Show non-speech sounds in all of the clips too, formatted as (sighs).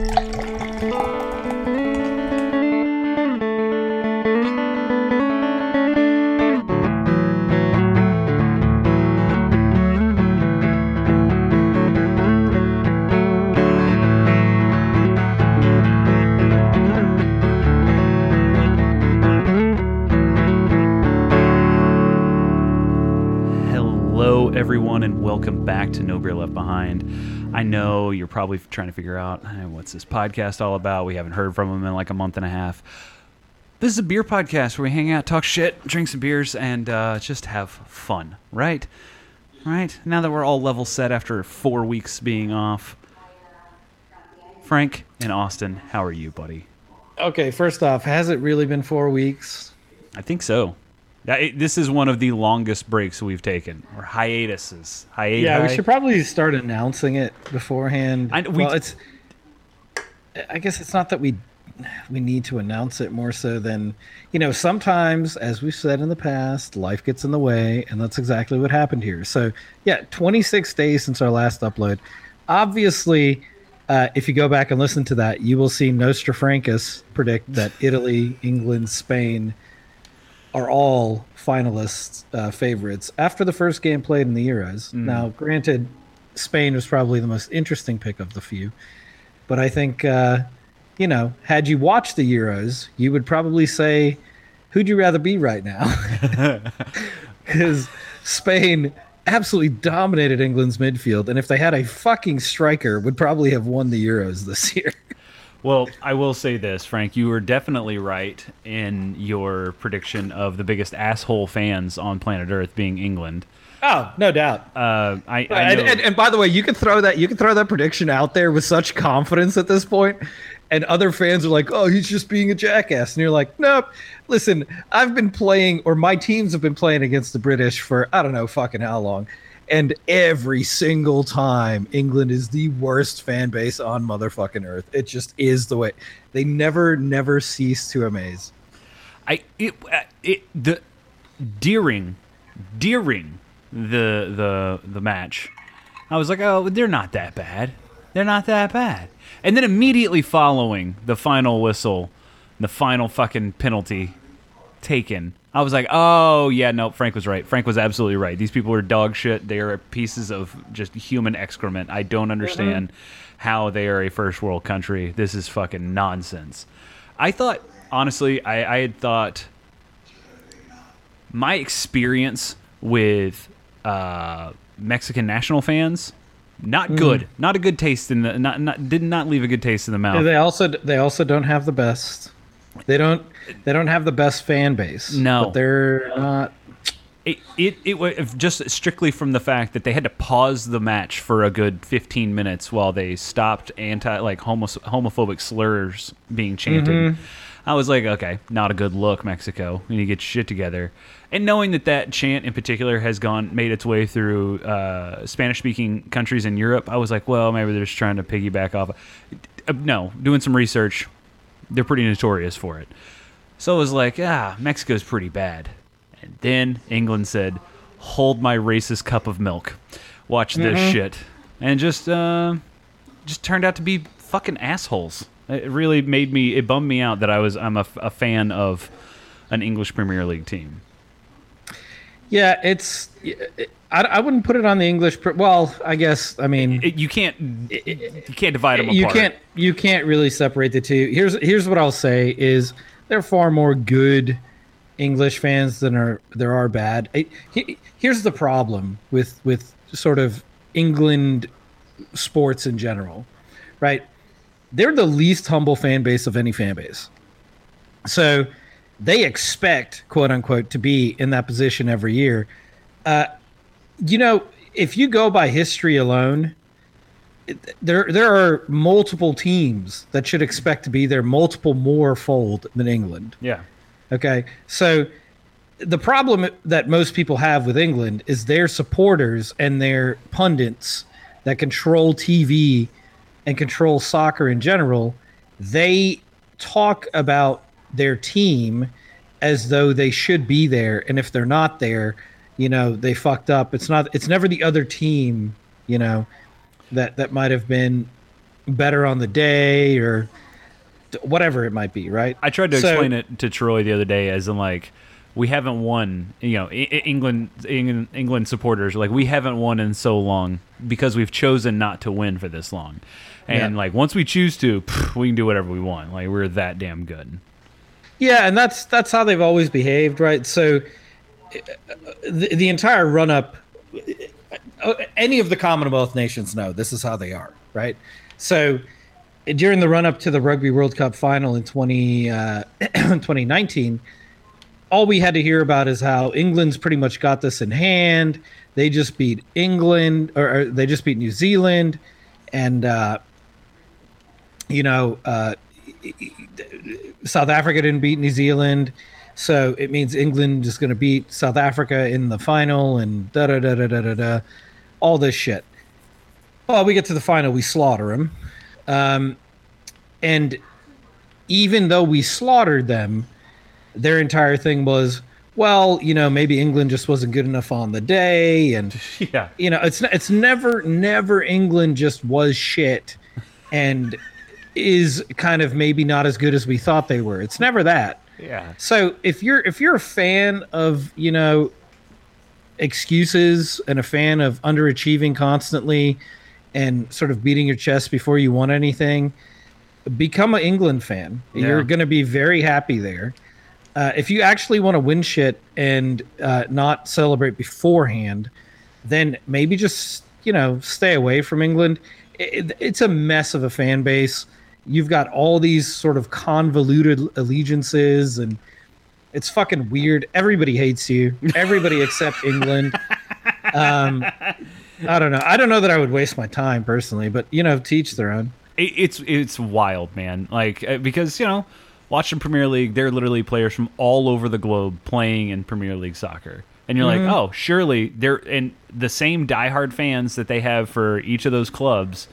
Hello, everyone, and welcome back to No Beer Left Behind. I know you're probably trying to figure out "Hey, what's this podcast all about. We haven't heard from them in like a month and a half. This is a beer podcast where we hang out, talk shit, drink some beers, and uh, just have fun, right? Right? Now that we're all level set after four weeks being off. Frank and Austin, how are you, buddy? Okay, first off, has it really been four weeks? I think so. It- This is one of the longest breaks we've taken, or hiatuses. Hiati. Yeah, we should probably start announcing it beforehand. I- we- well, it's. I guess it's not that we we need to announce it more so than you know. Sometimes, as we've said in the past, life gets in the way, and that's exactly what happened here. So, yeah, 26 days since our last upload. Obviously, uh, if you go back and listen to that, you will see Nostra Francus predict that Italy, England, Spain are all finalists uh, favorites after the first game played in the Euros. Now, granted, Spain was probably the most interesting pick of the few, but I think uh, you know, had you watched the Euros, you would probably say, "Who'd you rather be right now?" (laughs) Because Spain absolutely dominated England's midfield, and if they had a fucking striker, would probably have won the Euros this year. Well, I will say this, Frank. You were definitely right in your prediction of the biggest asshole fans on planet Earth being England. Oh, no doubt. Uh, I, I and, and, and by the way, you can throw that you can throw that prediction out there with such confidence at this point, and other fans are like, "Oh, he's just being a jackass," and you're like, "Nope." Listen, I've been playing, or my teams have been playing against the British for I don't know fucking how long, and every single time, England is the worst fan base on motherfucking earth. It just is the way they never, never cease to amaze. I it, uh, it the during during the the the match, I was like, oh, they're not that bad. They're not that bad. And then immediately following the final whistle, the final fucking penalty taken, I was like, oh yeah, no, Frank was right. Frank was absolutely right. These people are dog shit. They are pieces of just human excrement. I don't understand how they are a first world country. This is fucking nonsense. I thought honestly, I, I had thought my experience with uh, Mexican national fans not good. Not a good taste in the not, not did not leave a good taste in the mouth. They also they also don't have the best. They don't they don't have the best fan base. No. but they're not. it it, it was just strictly from the fact that they had to pause the match for a good 15 minutes while they stopped anti like homo, homophobic slurs being chanted. I was like, okay, not a good look, Mexico. You need to get shit together. And knowing that that chant in particular has gone made its way through uh, Spanish-speaking countries in Europe, I was like, well, maybe they're just trying to piggyback off. Uh, no, doing some research, they're pretty notorious for it. So I was like, ah, Mexico's pretty bad. And then England said, hold my racist cup of milk. Watch this shit. And just, uh, just turned out to be fucking assholes. It really made me, it bummed me out that I was, I'm a, a fan of an English Premier League team. Yeah, it's. I, I wouldn't put it on the English. Pr- well, I guess I mean It, you can't, you can't divide them you apart. can't you can't really separate the two. Here's here's what I'll say is there are far more good English fans than are there are bad. I- he- here's the problem with with sort of England sports in general, right? They're the least humble fan base of any fan base. So they expect, quote unquote, to be in that position every year. Uh, you know, if you go by history alone, it- there there are multiple teams that should expect to be there, multiple more fold than England. Yeah. Okay, so the problem that most people have with England is their supporters and their pundits that control TV and control soccer in general. They talk about their team as though they should be there, and if they're not there, you know they fucked up. It's not. It's never the other team. You know that that might have been better on the day or whatever it might be, right? I tried to So- explain it to Troy the other day as in like we haven't won, you know, England England England supporters like we haven't won in so long because we've chosen not to win for this long. And Yeah. like once we choose to, pff, we can do whatever we want. Like we're that damn good. Yeah, and that's that's how they've always behaved, right? So the, the entire run up any of the Commonwealth nations know this is how they are, right? So during the run up to the Rugby World Cup final in 20 uh, (clears throat) 2019, all we had to hear about is how England's pretty much got this in hand. They just beat England, or, or they just beat New Zealand, and uh, you know, uh, South Africa didn't beat New Zealand, so it means England is going to beat South Africa in the final, and da da da da da da da, all this shit. Well, we get to the final, we slaughter them, um, and even though we slaughtered them, their entire thing was, well, you know, maybe England just wasn't good enough on the day, and (laughs) Yeah. you know, it's it's never never England just was shit, and is kind of maybe not as good as we thought they were. It's never that. Yeah. So if you're if you're a fan of you know excuses and a fan of underachieving constantly and sort of beating your chest before you want anything, become an England fan. You're going to be very happy there. Uh, if you actually want to win shit and uh, not celebrate beforehand, then maybe just you know stay away from England. It, it's a mess of a fan base. You've got all these sort of convoluted allegiances, and it's fucking weird. Everybody hates you. Everybody (laughs) except England. Um, I don't know. I don't know that I would waste my time personally, but you know, teach their own. It, it's it's wild, man. Like uh, because you know, watching Premier League, they're literally players from all over the globe playing in Premier League soccer, and you're like, oh, surely they're and the same diehard fans that they have for each of those clubs,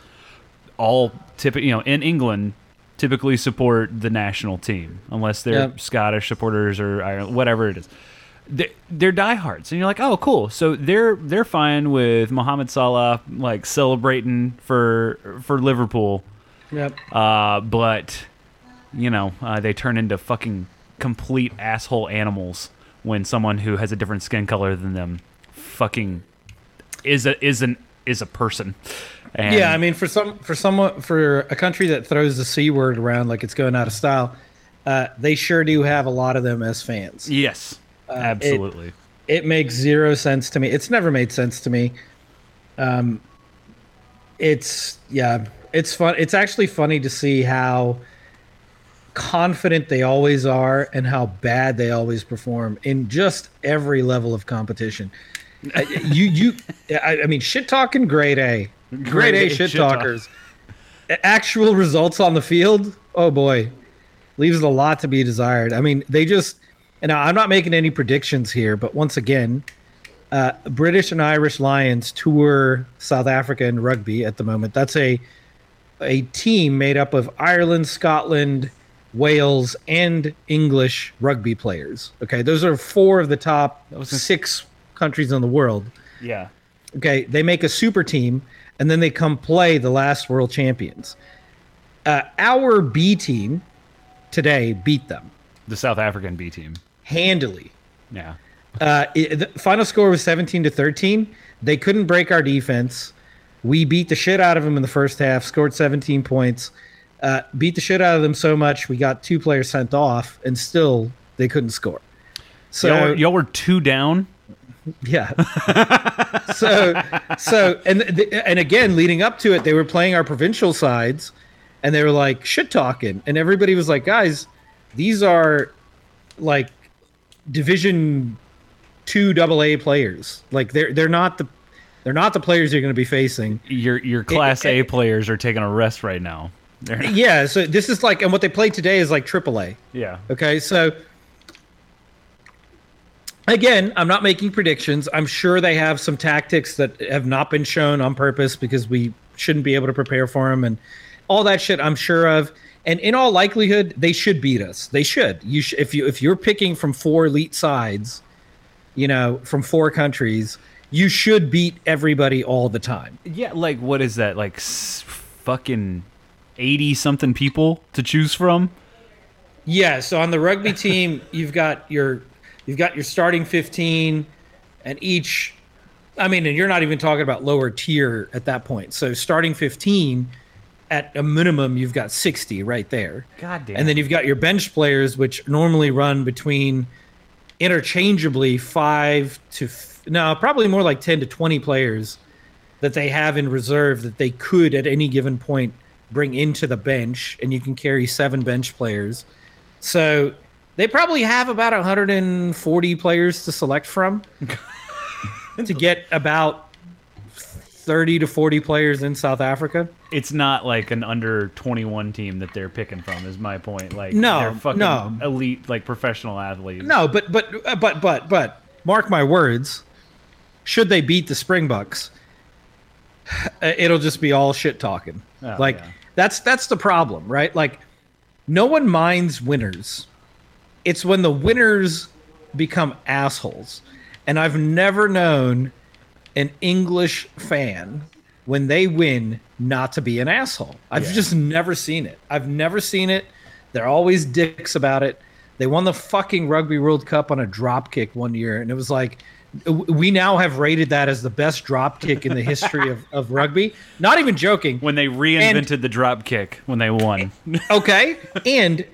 all typically, you know, in England. Typically support the national team unless they're Yep. Scottish supporters or Ireland, whatever it is. They're, they're diehards, and you're like, oh, cool. So they're they're fine with Mohamed Salah like celebrating for for Liverpool, Yep. uh, but you know uh, they turn into fucking complete asshole animals when someone who has a different skin color than them fucking is a is an is a person. And Yeah, I mean, for some, for someone, for a country that throws the c word around like it's going out of style, uh, they sure do have a lot of them as fans. yes, absolutely. It makes zero sense to me. It's never made sense to me. Um, it's yeah, it's fun. It's actually funny to see how confident they always are and how bad they always perform in just every level of competition. Uh, you you, I, I mean, shit talking, grade A, grade, Grade A shit shit talk. talkers. Actual results on the field, oh boy, leaves a lot to be desired. I mean, they just, and I'm not making any predictions here, but once again, uh, British and Irish Lions tour South Africa in rugby at the moment. That's a a team made up of Ireland, Scotland, Wales, and English rugby players. Okay, those are four of the top six countries in the world. Yeah, Okay, they make a super team, and then they come play the last world champions. Uh, our B team today beat them the South African B team. handily. Yeah, Uh, it, the final score was 17 to 13. They couldn't break our defense. We beat the shit out of them in the first half, scored 17 points, uh, beat the shit out of them so much we got two players sent off, and still they couldn't score. So y'all, were- y'all were two down. Yeah. (laughs) so so and and again, leading up to it, they were playing our provincial sides, and they were like shit talking, and everybody was like, guys, these are like division two double A players. Like they're they're not the they're not the players you're going to be facing. Your your Class A it- players are taking a rest right now. Yeah. So this is like, and what they played today is like triple A. yeah, Okay, so again, I'm not making predictions. I'm sure they have some tactics that have not been shown on purpose because we shouldn't be able to prepare for them and all that shit. I'm sure of. And in all likelihood, they should beat us. They should. You sh- if you if you're picking from four elite sides, you know, from four countries, you should beat everybody all the time. yeah. Like what is that? Like s- fucking eighty something people to choose from. Yeah, so on the rugby team, you've got your you've got your starting 15 and each I mean, and you're not even talking about lower tier at that point. So starting 15 at a minimum you've got 60 right there. God damn. And then you've got your bench players which normally run between interchangeably 5 to f- no, probably more like 10 to 20 players that they have in reserve that they could at any given point bring into the bench and you can carry seven bench players so they probably have about 140 players to select from (laughs) to get about 30 to 40 players in South Africa. it's not like an under 21 team that they're picking from is my point like No, they're fucking no. elite like professional athletes No, but but uh, but but but mark my words, should they beat the Springboks, uh, (sighs) it'll just be all shit talking. Oh, like yeah. that's that's the problem, right? Like no one minds winners. It's when the winners become assholes. And I've never known an English fan when they win not to be an asshole. I've Yeah. just never seen it. I've never seen it. They're always dicks about it. They won the fucking Rugby World Cup on a drop kick one year, and it was like we now have rated that as the best drop kick in the history of, of rugby. Not even joking. when they reinvented the drop kick when they won Okay. and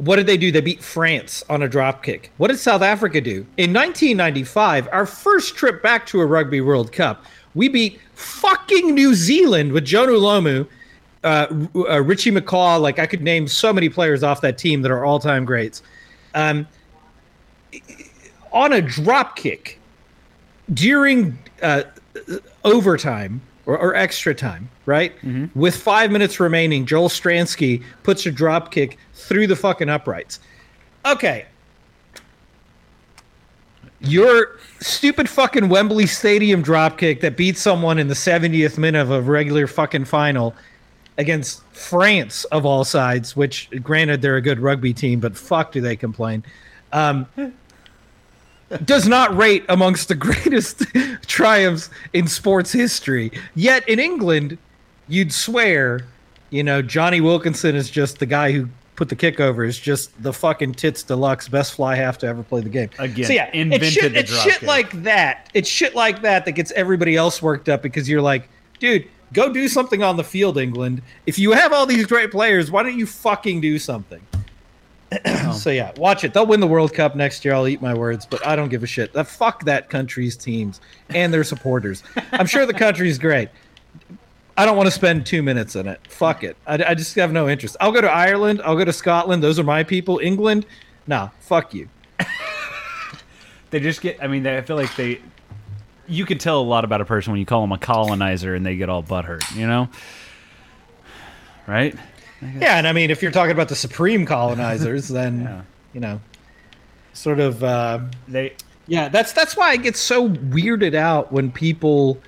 what did they do? They beat France on a drop kick. What did South Africa do? In 1995, our first trip back to a Rugby World Cup, we beat fucking New Zealand with Jonah Lomu, uh, uh, Richie McCaw. Like, I could name so many players off that team that are all time greats. Um, on a drop kick during uh, overtime or, or extra time, right? With five minutes remaining, Joel Stransky puts a drop kick through the fucking uprights. Okay. Your stupid fucking Wembley Stadium drop kick that beats someone in the 70th minute of a regular fucking final against France of all sides, which granted they're a good rugby team, but fuck do they complain. Um, (laughs) does not rate amongst the (laughs) greatest triumphs in sports history. Yet in England, you'd swear, you know, Jonny Wilkinson is just the guy who put the kick over, is just the fucking tits deluxe, best fly half to ever play the game. Again, so yeah, invented it's shit, it's shit like that. It's shit like that that gets everybody else worked up because you're like, dude, go do something on the field, England. If you have all these great players, why don't you fucking do something? (clears throat) so yeah, watch it. They'll win the World Cup next year. I'll eat my words, but I don't give a shit. That fuck that country's teams and their supporters. I'm sure the country's great. I don't want to spend two minutes in it. Fuck it. I, I just have no interest. I'll go to Ireland. I'll go to Scotland. Those are my people. England, nah, fuck you. (laughs) they just get i mean they, i feel like they you can tell a lot about a person when you call them a colonizer and they get all butthurt you know right Yeah, and I mean, if you're talking about the supreme colonizers, (laughs) then Yeah. you know, sort of. Uh, they Yeah, that's that's why I get so weirded out when people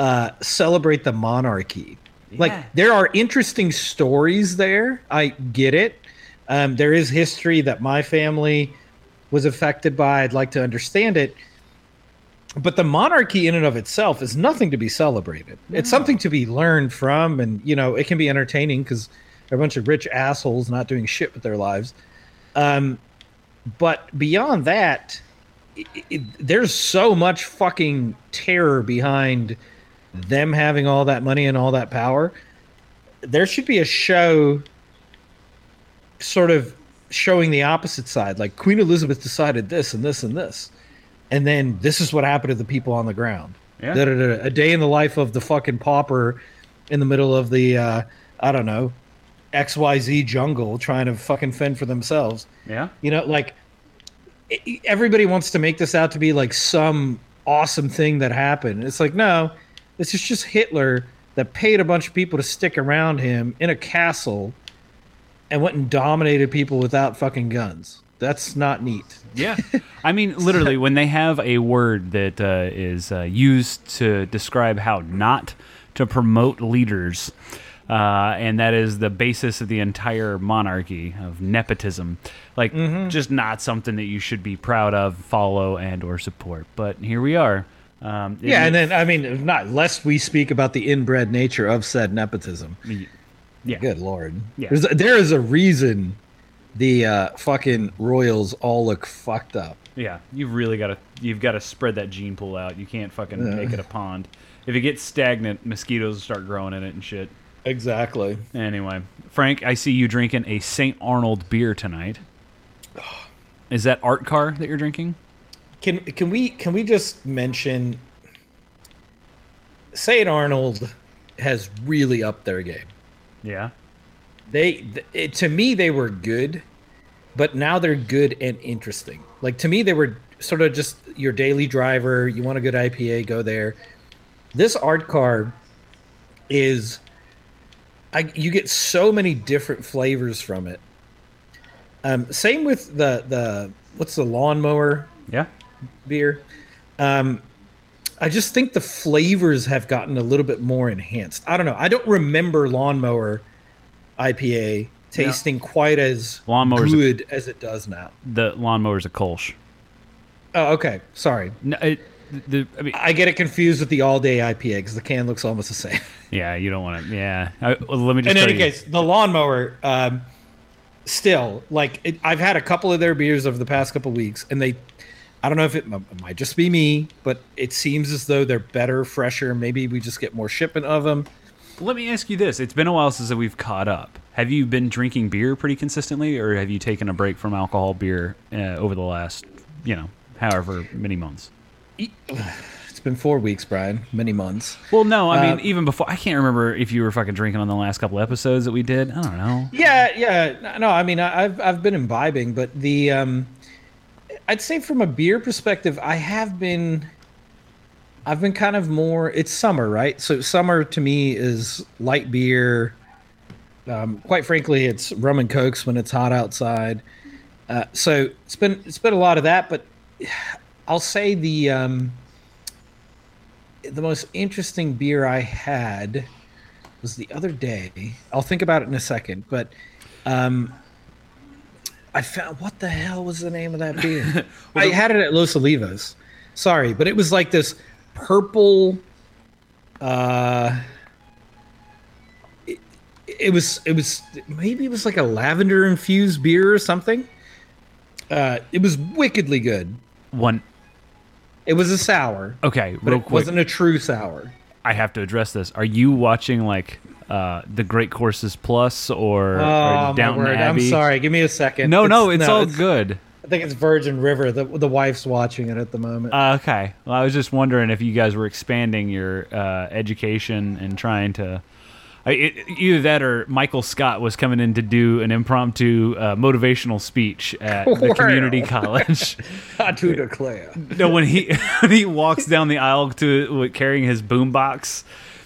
uh, celebrate the monarchy. Yeah. Like there are interesting stories there. I get it. Um, there is history that my family was affected by. I'd like to understand it. But the monarchy in and of itself is nothing to be celebrated. It's something to be learned from, and you know it can be entertaining because a bunch of rich assholes not doing shit with their lives. Um, but beyond that, i it, there's so much fucking terror behind them having all that money and all that power. There should be a show sort of showing the opposite side. Like Queen Elizabeth decided this and this and this. And then this is what happened to the people on the ground. Yeah. Da-da-da. A day in the life of the fucking pauper in the middle of the, uh, I don't know, XYZ jungle trying to fucking fend for themselves. yeah You know, like everybody wants to make this out to be like some awesome thing that happened. It's like, no, this is just Hitler that paid a bunch of people to stick around him in a castle and went and dominated people without fucking guns. That's not neat. Yeah, (laughs) I mean, literally, when they have a word that uh, is uh, used to describe how not to promote leaders, uh, and that is the basis of the entire monarchy of nepotism, like just not something that you should be proud of, follow, and or support. But here we are. Um, Yeah, and then I mean, not lest we speak about the inbred nature of said nepotism. Yeah. Good lord. Yeah. There's there is a reason the uh, fucking Royals all look fucked up. Yeah, you've really got to you've got to spread that gene pool out. You can't fucking Yeah. make it a pond. If it gets stagnant, mosquitoes start growing in it and shit. Exactly. Anyway, Frank, I see you drinking a St. Arnold beer tonight. Is that Art Car that you're drinking? Can can we can we just mention St. Arnold has really upped their game. Yeah. They th- it, to me they were good, but now they're good and interesting. Like to me they were sort of just your daily driver. You want a good IPA, go there. This art car is I you get so many different flavors from it. Um, same with the the what's the lawnmower Yeah. Beer. Um, I just think the flavors have gotten a little bit more enhanced. I don't know. I don't remember lawnmower IPA tasting quite as Lawnmower's a- good as it does now. The lawnmower's a Kolsch. Oh, okay. Sorry. No, it, the, I mean, I get it confused with the all day IPA because the can looks almost the same. (laughs) yeah, you don't want to. Yeah. I, well, let me just In any case, the lawnmower, um, still like it, I've had a couple of their beers over the past couple weeks, and they, I don't know if it, it might just be me, but it seems as though they're better, fresher. Maybe we just get more shipment of them. Let me ask you this: It's been a while since we've caught up. Have you been drinking beer pretty consistently, or have you taken a break from alcohol beer uh, over the last, you know, however many months? (sighs) It's been four weeks, Brian. Many months. Well, no, I mean, Uh, even before, I can't remember if you were fucking drinking on the last couple episodes that we did. I don't know. Yeah, yeah. No, I mean, I- I've I've been imbibing, but the um, I'd say from a beer perspective, I have been. I've been kind of more. It's summer, right? So summer to me is light beer. Um, quite frankly, it's rum and cokes when it's hot outside. Uh, so it's been it's been a lot of that, but I'll say the um, the most interesting beer I had was the other day. I'll think about it in a second, but um, I found what the hell was the name of that (laughs) beer? I had it at Los Olivos. Sorry, but it was like this purple. Uh, it, it was it was maybe it was like a lavender infused beer or something. Uh, it was wickedly good. One. It was a sour, Okay, but real it quick. wasn't a true sour. I have to address this. Are you watching like uh, the Great Courses Plus or, or Oh my Downton! Abbey? I'm sorry. Give me a second. No, no, it's all it's- good. I think it's Virgin River. The the wife's watching it at the moment. Uh, okay. Well, I was just wondering if you guys were expanding your uh, education and trying to. I, it, either that or Michael Scott was coming in to do an impromptu uh, motivational speech at the community (laughs) college. to declare. no, when he (laughs) when he walks down the aisle to carrying his boombox,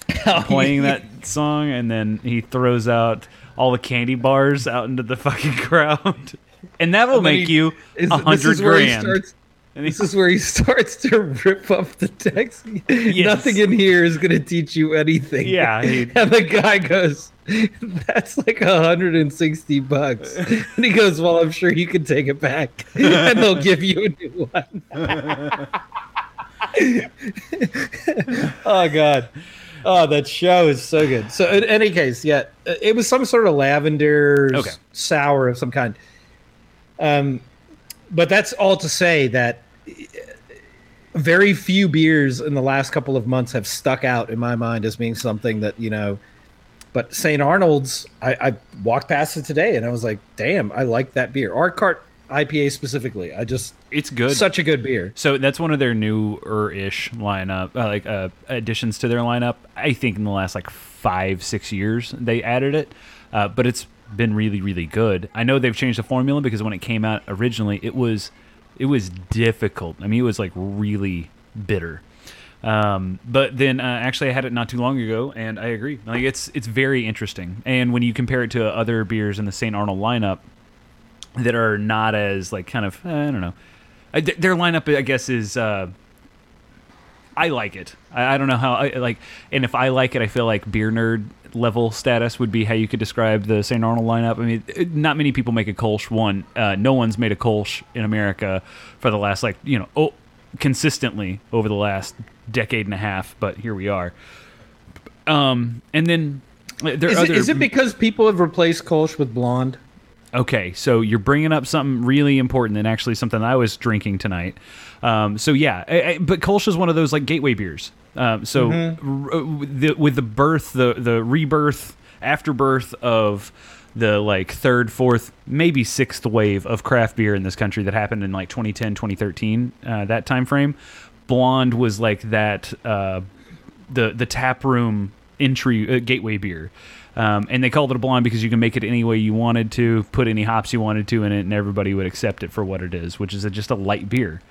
(laughs) Oh, playing that song, and then he throws out all the candy bars out into the fucking (laughs) crowd, and that will And make he- you a this hundred is where he grand. starts- And he- This is where he (laughs) starts to rip up the text. Nothing in here is going to teach you anything. Yeah, he- and the guy goes, "That's like 160 bucks," and he goes, "Well, I'm sure you can take it back, and they'll give you a new one." oh God. Oh, that show is so good. So, in any case, yeah, it was some sort of lavender Okay. sour of some kind. Um, but that's all to say that very few beers in the last couple of months have stuck out in my mind as being something that you know. But St. Arnold's, I, I walked past it today and I was like, "Damn, I like that beer." Art Car IPA specifically, I just it's good. such a good beer. So that's one of their newer-ish lineup, uh, like uh, additions to their lineup. I think in the last like five, six years they added it, uh, but it's been really, really good. I know they've changed the formula because when it came out originally, it was it was difficult. I mean, it was like really bitter. Um, but then uh, actually, I had it not too long ago, and I agree. Like it's it's very interesting. And when you compare it to other beers in the St. Arnold lineup that are not as like kind of eh, I don't know. Their lineup, I guess, is uh, I like it. I, I don't know how I like, and if I like it, I feel like beer nerd level status would be how you could describe the St. Arnold lineup. I mean, it- not many people make a Kolsch. One, uh, no one's made a Kolsch in America for the last like you know oh consistently over the last decade and a half. But here we are. Um, and then There are Is it, other- is it because people have replaced Kolsch with blonde? Okay, so you're bringing up something really important, and actually something I was drinking tonight. Um, so yeah, I, I, but Kolsch is one of those like gateway beers. Um, so Mm-hmm. r- uh, the, with the birth, the the rebirth, afterbirth of the like third, fourth, maybe sixth wave of craft beer in this country that happened in like 2010, 2013, uh, that time frame. Blonde was like that. Uh, the the tap room entry uh, gateway beer. Um, and they called it a blonde because you can make it any way you wanted to, put any hops you wanted to in it, and everybody would accept it for what it is, which is a, just a light beer.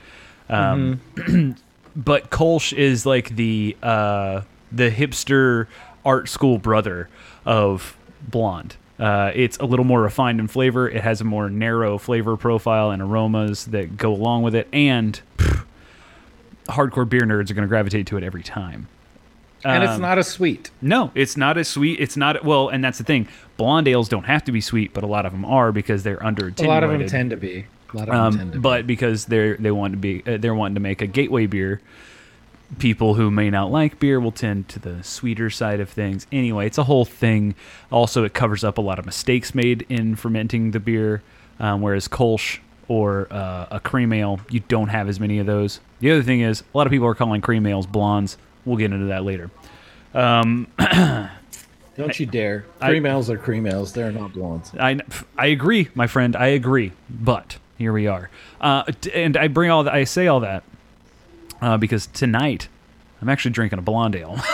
Um, (clears throat) but Kolsch is like the uh, the hipster art school brother of blonde. Uh, it's a little more refined in flavor. It has a more narrow flavor profile and aromas that go along with it, and pff, (sniffs) hardcore beer nerds are going to gravitate to it every time. And it's Um, not a sweet. no, it's not as sweet. It's not well, and that's the thing. Blonde ales don't have to be sweet, but a lot of them are because they're under A lot of them tend to be. A lot of them tend to Um, but be. because they're they want to be uh, they're wanting to make a gateway beer. People who may not like beer will tend to the sweeter side of things. Anyway, it's a whole thing. Also, it covers up a lot of mistakes made in fermenting the beer, um, whereas Kolsch or uh, a cream ale, you don't have as many of those. The other thing is, a lot of people are calling cream ales blondes. We'll get into that later. (clears throat) Don't you dare. I- Cream ales are cream ales. They're not blondes. I, I agree, my friend. I agree. But here we are. Uh, and I bring all that. I say all that uh, because tonight I'm actually drinking a blonde ale. (laughs)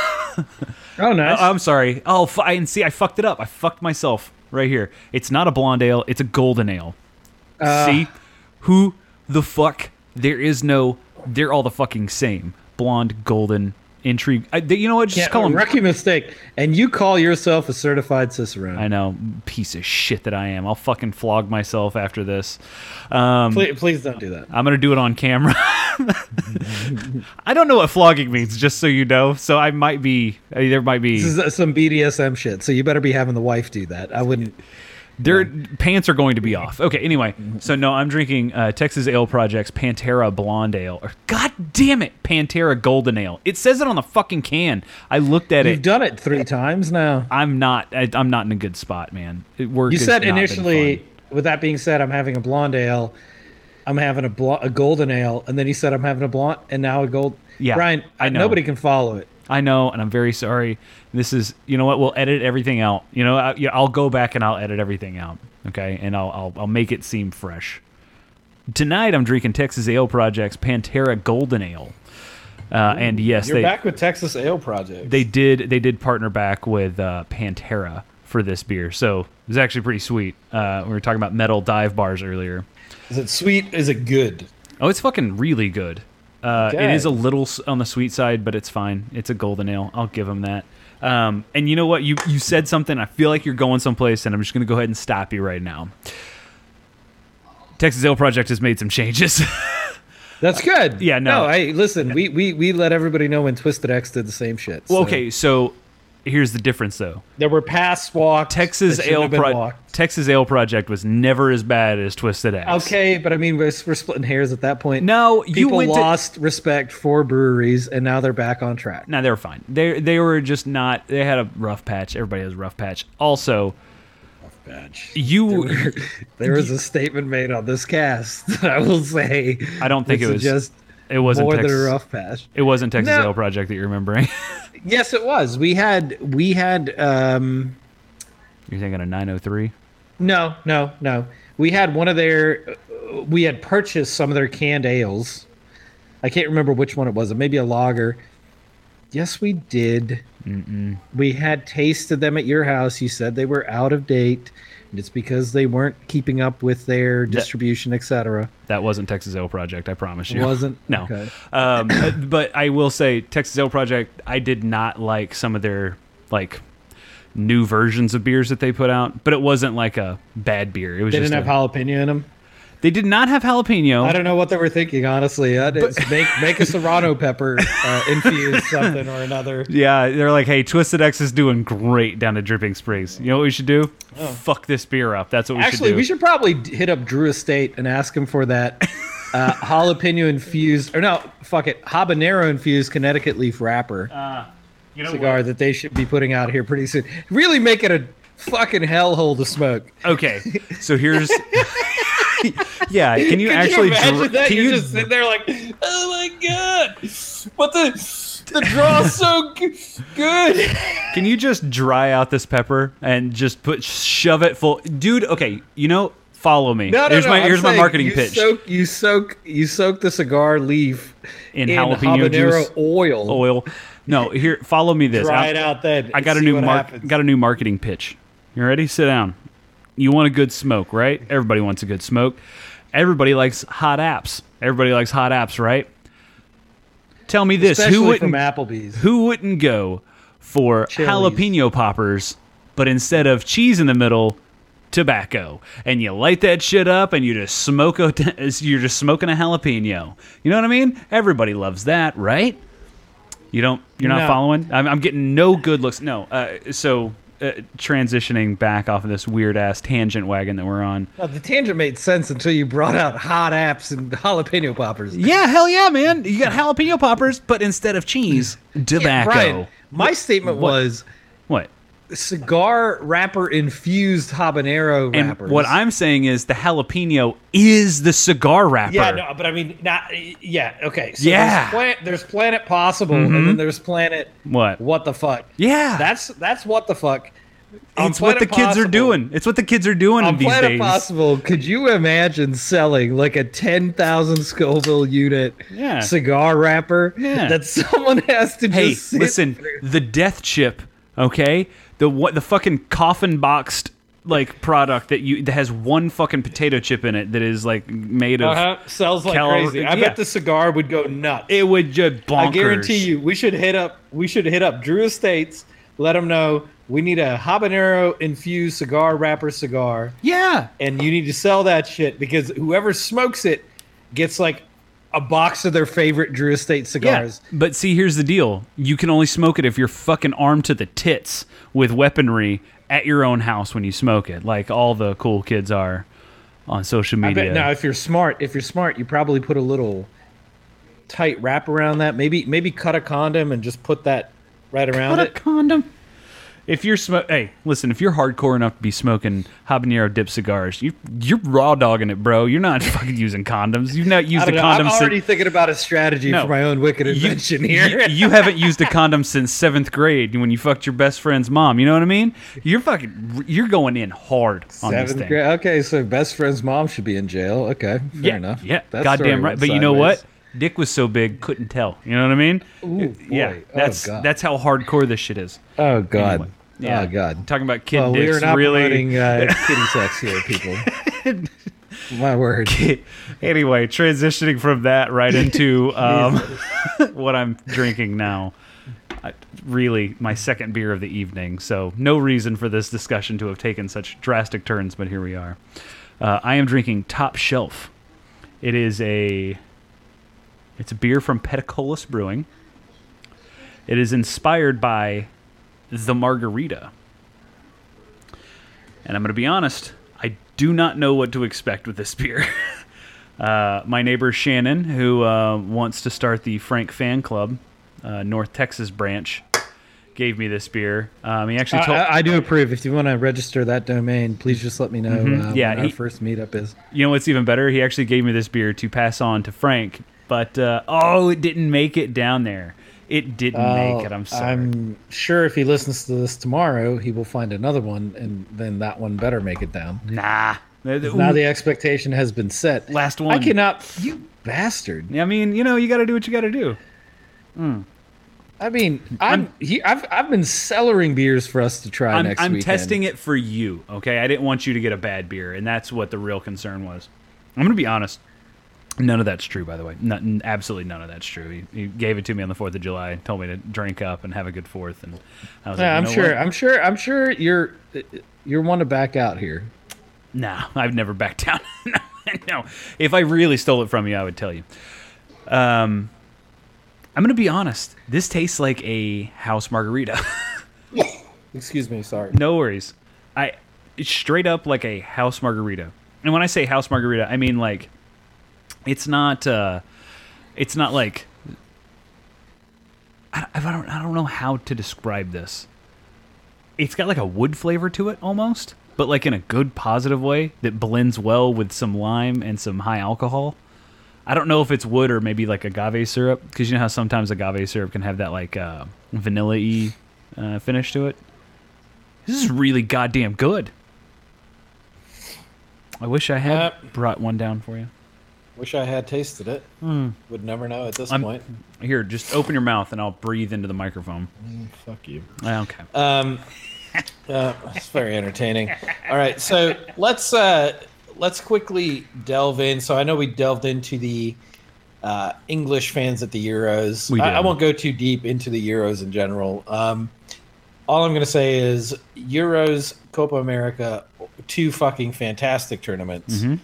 Oh, nice. I'm sorry. Oh, f- I, and see, I fucked it up. I fucked myself right here. It's not a blonde ale. It's a golden ale. Uh, see, who the fuck? There is no. They're all the fucking same. Blonde, golden, intrigue. I, you know what? Just yeah, call them. rookie mistake. And you call yourself a certified cicerone. I know, piece of shit that I am. I'll fucking flog myself after this. Um, Please, please don't do that. I'm gonna do it on camera. (laughs) I don't know what flogging means, just so you know. So I might be uh, there. Might be This is some BDSM shit. So you better be having the wife do that. I wouldn't. Their pants are going to be off. Okay. Anyway, so no, I'm drinking uh, Texas Ale Project's Pantera Blonde Ale. Or, God damn it, Pantera Golden Ale. It says it on the fucking can. I looked at it. You've done it three times now. I'm not. I, I'm not in a good spot, man. It, work You said initially, with that being said, I'm having a blonde ale. I'm having a, blo- a golden ale, and then he said I'm having a blonde, and now a gold. Yeah, Brian, I know. Nobody can follow it. I know, and I'm very sorry. This is, you know what? We'll edit everything out. You know, I, yeah, I'll go back and I'll edit everything out. Okay, and I'll I'll, I'll make it seem fresh. Tonight, I'm drinking Texas Ale Project's Pantera Golden Ale, uh, and yes, You're they back with Texas Ale Project. they did they did partner back with uh, Pantera for this beer, so it was actually pretty sweet. Uh, we were talking about metal dive bars earlier. Is it sweet? Is it good? Oh, it's fucking really good. Uh, Okay. is a little on the sweet side, but it's fine. It's a golden ale. I'll give them that. Um, and you know what? You you said something. I feel like you're going someplace, and I'm just going to go ahead and stop you right now. Texas Ale Project has made some changes. (laughs) That's good. Yeah, no. No, hey, listen, we, we, we let everybody know when Twisted X did the same shit. well, okay, so here's the difference, though. There were paths walked. Texas Ale have been Pro- walked. Texas Ale Project was never as bad as Twisted X. Okay, but I mean, we're, we're splitting hairs at that point. No, you People went to- lost respect for breweries, and now they're back on track. No, they were fine. They they were just not. They had a rough patch. Everybody has a rough patch. Also, Badge. you. There (laughs) was a statement made on this cast that I will say. I don't think it was. suggest It wasn't more Texas. than a rough patch. It wasn't Texas No. Ale Project that you're remembering. (laughs) Yes, it was. We had we had um you're thinking a 903. no no no we had one of their uh, we had purchased some of their canned ales. I can't remember which one it was. Maybe a lager. Yes, we did. We had tasted them at your house. You said they were out of date, it's because they weren't keeping up with their distribution, etc. That wasn't Texas Ale Project. I promise you. It Wasn't (laughs) No. Okay. Um, but- I will say Texas Ale Project. I did not like some of their like new versions of beers that they put out, but it wasn't like a bad beer. It was They just didn't a- have jalapeno in them. They did not have jalapeno. I don't know what they were thinking, honestly. It's make make a serrano pepper uh, infused something or another. Yeah, they're like, hey, Twisted X is doing great down at Dripping Springs. You know what we should do? Fuck this beer up. That's what we Oh. Actually, should do. we should probably hit up Drew Estate and ask him for that (laughs) uh, jalapeno infused, or no, fuck it, habanero infused Connecticut leaf wrapper. Uh, You know cigar what? that they should be putting out here pretty soon. Really make it a fucking hellhole to smoke. Okay, so here's. (laughs) (laughs) yeah, can you actually? you imagine dr- that? Can You're you? just sitting there like, oh my god, what the the draw's so g- good. (laughs) Can you just dry out this pepper and just put shove it full, dude? Okay, you know, follow me. No, no, here's no, my I'm here's my marketing you pitch. Soak, you soak you soak the cigar leaf In in, jalapeno juice. oil. Oil. No, here, follow me. This. Dry I- it out then. I got a new mark. Got a new marketing pitch. You ready? Sit down. You want a good smoke, right? Everybody wants a good smoke. Everybody likes hot apps. Everybody likes hot apps, right? Tell me this: Especially who wouldn't from Applebee's. who wouldn't go for Chili's. jalapeno poppers, but instead of cheese in the middle, tobacco, and you light that shit up, and you just smoke a, (laughs) you're just smoking a jalapeno. You know what I mean? Everybody loves that, right? You don't. You're not No. following. I'm, I'm getting no good looks. No. Uh, so uh, transitioning back off of this weird ass tangent wagon that we're on. The tangent made sense until you brought out hot apps and (laughs) jalapeno poppers. Yeah, hell yeah, man. You got jalapeno poppers, but instead of cheese, tobacco. Brian, my statement What? was What? Cigar wrapper infused habanero And what I'm saying is the jalapeno is the cigar wrapper. Yeah, no, but I mean, not yeah. Okay, so Yeah. There's, Planet, there's Planet Possible, and then mm-hmm. there's Planet What? What the fuck? Yeah. that's that's what the fuck. On It's what the kids are doing. It's what the kids are doing On these Planet days. Possible, could you imagine selling like a ten thousand Scoville unit Yeah. cigar wrapper Yeah. that someone has to Hey, listen, through? the death chip, okay? The what the fucking coffin boxed like product that you that has one fucking potato chip in it that is like made of Uh-huh. Sells like Cal- crazy. I yeah. bet the cigar would go nuts. it would just bonkers. I guarantee you, we should hit up. We should hit up Drew Estates. Let them know we need a habanero infused cigar wrapper cigar, Yeah. and you need to sell that shit because whoever smokes it gets like a box of their favorite Drew Estate cigars. Yeah, but see, here's the deal: you can only smoke it if you're fucking armed to the tits with weaponry at your own house when you smoke it, like all the cool kids are on social I media. bet now if you're smart, if you're smart, you probably put a little tight wrap around that. Maybe maybe cut a condom and just put that right around Put a it. condom. If you're smoke, hey, listen. If you're hardcore enough to be smoking habanero dip cigars, you you're raw dogging it, bro. You're not (laughs) fucking using condoms. You've not used a know, I'm condom since already thinking about a strategy No. for my own wicked you, invention here. you, you haven't used a condom since seventh grade when you fucked your best friend's mom. You know what I mean? You're fucking you're going in hard on this Seventh thing. grade. Okay, so best friend's mom should be in jail. Okay, fair yeah, enough. Yeah, That goddamn right. But you know what? Dick was so big, couldn't tell. You know what I mean? Ooh, yeah. Oh, that's God. that's how hardcore this shit is. Oh God. Anyway, yeah. Oh God. Talking about kid Well, We are not really. promoting uh, (laughs) kitty sex here, people. My word. (laughs) anyway, transitioning from that right into (laughs) um, what I'm drinking now. I, really, my second beer of the evening. So, no reason for this discussion to have taken such drastic turns, but here we are. Uh, I am drinking Top Shelf. It is a it's a beer from Peticolas Brewing. It is inspired by the margarita. And I'm going to be honest, I do not know what to expect with this (laughs) beer. uh, my neighbor Shannon, who uh, wants to start the Frank Fan Club, uh, North Texas branch, gave me this beer. Um, he actually I, told I- I do approve. If you want to register that domain, please just let me know uh, Yeah, when our he- first meetup is. You know what's even better? He actually gave me this beer to pass on to Frank, but uh, oh, it didn't make it down there. It didn't make it. I'm sorry. I'm sure if he listens to this tomorrow, he will find another one, and then that one better make it down. nah. Uh, now the expectation has been set. Last one. I cannot. You bastard. I mean, you know, you got to do what you got to do. Hmm. I mean, I'm, he, I've I've been cellaring beers for us to try I'm, next I'm weekend. testing it for you. Okay, I didn't want you to get a bad beer, and that's what the real concern was. I'm gonna be honest. None of that's true, by the way. Not, absolutely none of that's true. He, he gave it to me on the Fourth of July, told me to drink up and have a good Fourth, and I was Yeah, like, I'm sure. what? I'm sure. I'm sure you're you're one to back out here. Nah, (laughs) I've never backed down. (laughs) no, if I really stole it from you, I would tell you. Um, I'm gonna be honest. This tastes like a house margarita. (laughs) Excuse me. Sorry. no worries. I it's straight up like a house margarita. And when I say house margarita, I mean like it's not uh it's not like I, I don't I don't know how to describe this. It's got like a wood flavor to it almost, but like in a good positive way that blends well with some lime and some high alcohol. I don't know if it's wood or maybe like agave syrup because you know how sometimes agave syrup can have that like uh, vanilla-y uh, finish to it. This is really goddamn good. I wish I had Uh, brought one down for you. Wish I had tasted it. Would never know at this I'm- point. Here, just open your mouth and I'll breathe into the microphone. Fuck you. Okay. Um, (laughs) uh, it's very entertaining. All right, so let's uh, let's quickly delve in. So I know we delved into the uh, English fans at the Euros. We I, I won't go too deep into the Euros in general. Um, all I'm going to say is Euros, Copa America, two fucking fantastic tournaments. Mhm.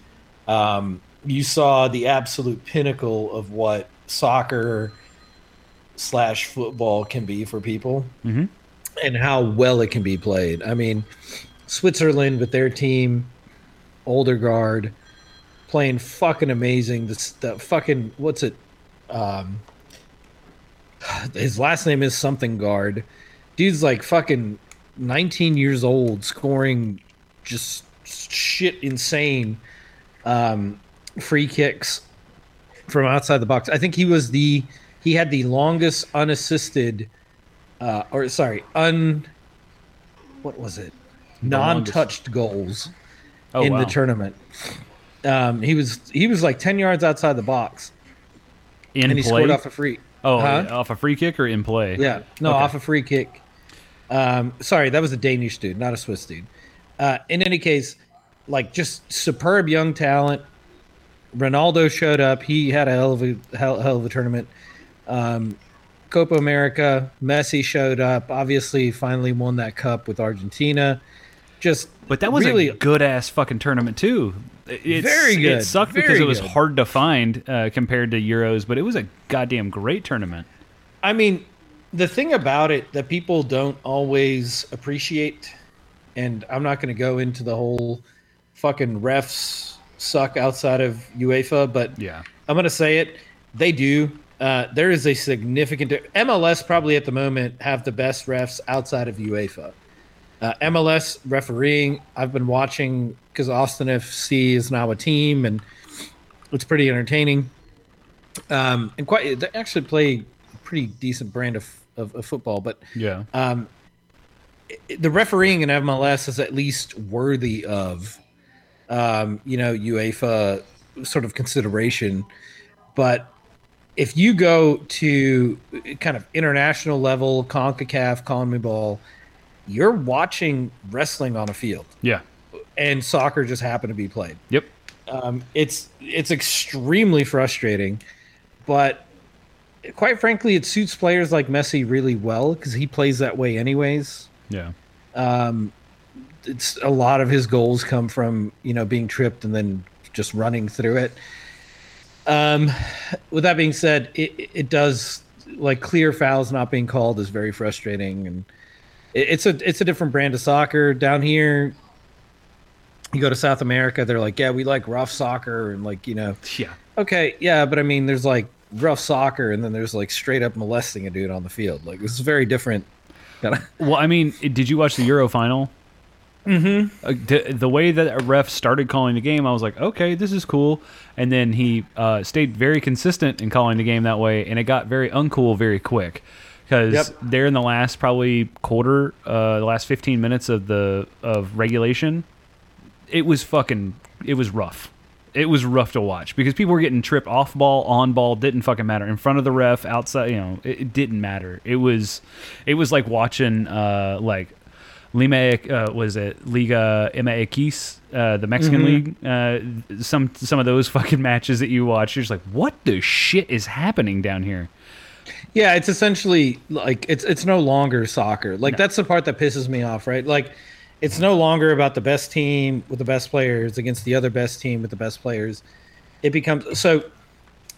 Um, you saw the absolute pinnacle of what soccer slash football can be for people Mhm. and how well it can be played. I mean, Switzerland with their team, older guard, playing fucking amazing. The, the fucking what's it? Um, (sighs) his last name is something guard. Dude's like fucking 19 years old, scoring just shit insane um, free kicks from outside the box. I think he was the he had the longest unassisted uh, or sorry, un what was it? Non-touched goals Oh, in wow. the tournament. Um, he was he was like 10 yards outside the box in and he play. scored off a free. oh, Huh? off a free kick or in play? Yeah, no, Okay. off a free kick. Um, sorry, that was a Danish dude, not a Swiss dude. Uh, in any case, like just superb young talent. Ronaldo showed up. He had a hell of a hell, hell of a tournament. Um, Copa America, Messi showed up. Obviously, finally won that cup with Argentina. Just But that was really a good ass fucking tournament too. It's, Very good, It sucked because it was good. hard to find uh, compared to Euros, but it was a goddamn great tournament. I mean, the thing about it that people don't always appreciate, and I'm not going to go into the whole fucking refs suck outside of UEFA, but Yeah. I'm going to say it. They do. Uh, there is a significant MLS probably at the moment have the best refs outside of UEFA. Uh, MLS refereeing, I've been watching because Austin FC is now a team, and it's pretty entertaining. Um, and quite, they actually play a pretty decent brand of, of, of football, but Yeah. um, the refereeing in MLS is at least worthy of, um, you know, UEFA sort of consideration. But if you go to kind of international level, CONCACAF, CONMEBOL, you're watching wrestling on a field, Yeah. and soccer just happened to be played. Yep. Um, it's it's extremely frustrating, but quite frankly, it suits players like Messi really well because he plays that way anyways. Yeah. Um, it's a lot of his goals come from you know being tripped and then just running through it. Um, with that being said, it, it does like clear fouls not being called is very frustrating, and it, it's a it's a different brand of soccer down here. You go to South America, they're like, yeah, we like rough soccer, and like you know, (laughs) Yeah. okay, yeah, but I mean, there's like rough soccer, and then there's like straight up molesting a dude on the field. Like this is very different. (laughs) Well, I mean, did you watch the Euro final? Mm-hmm. Uh, d- the way that a ref started calling the game, I was like, okay, this is cool. And then he uh, stayed very consistent in calling the game that way, and it got very uncool very quick. Because Yep. there in the last probably quarter, uh, the last fifteen minutes of the of regulation, it was fucking, it was rough. It was rough to watch because people were getting tripped off ball, on ball, didn't fucking matter. In front of the ref, outside, you know, it, it didn't matter. It was, it was like watching, uh, like Lima, uh, was it Liga MX, uh, the Mexican league? Uh, some some of those (laughs) fucking matches that you watch, you're just like, what the shit is happening down here? Yeah, it's essentially like it's it's no longer soccer. Like that's the part that pisses me off, right? Like it's no longer about the best team with the best players against the other best team with the best players. It becomes so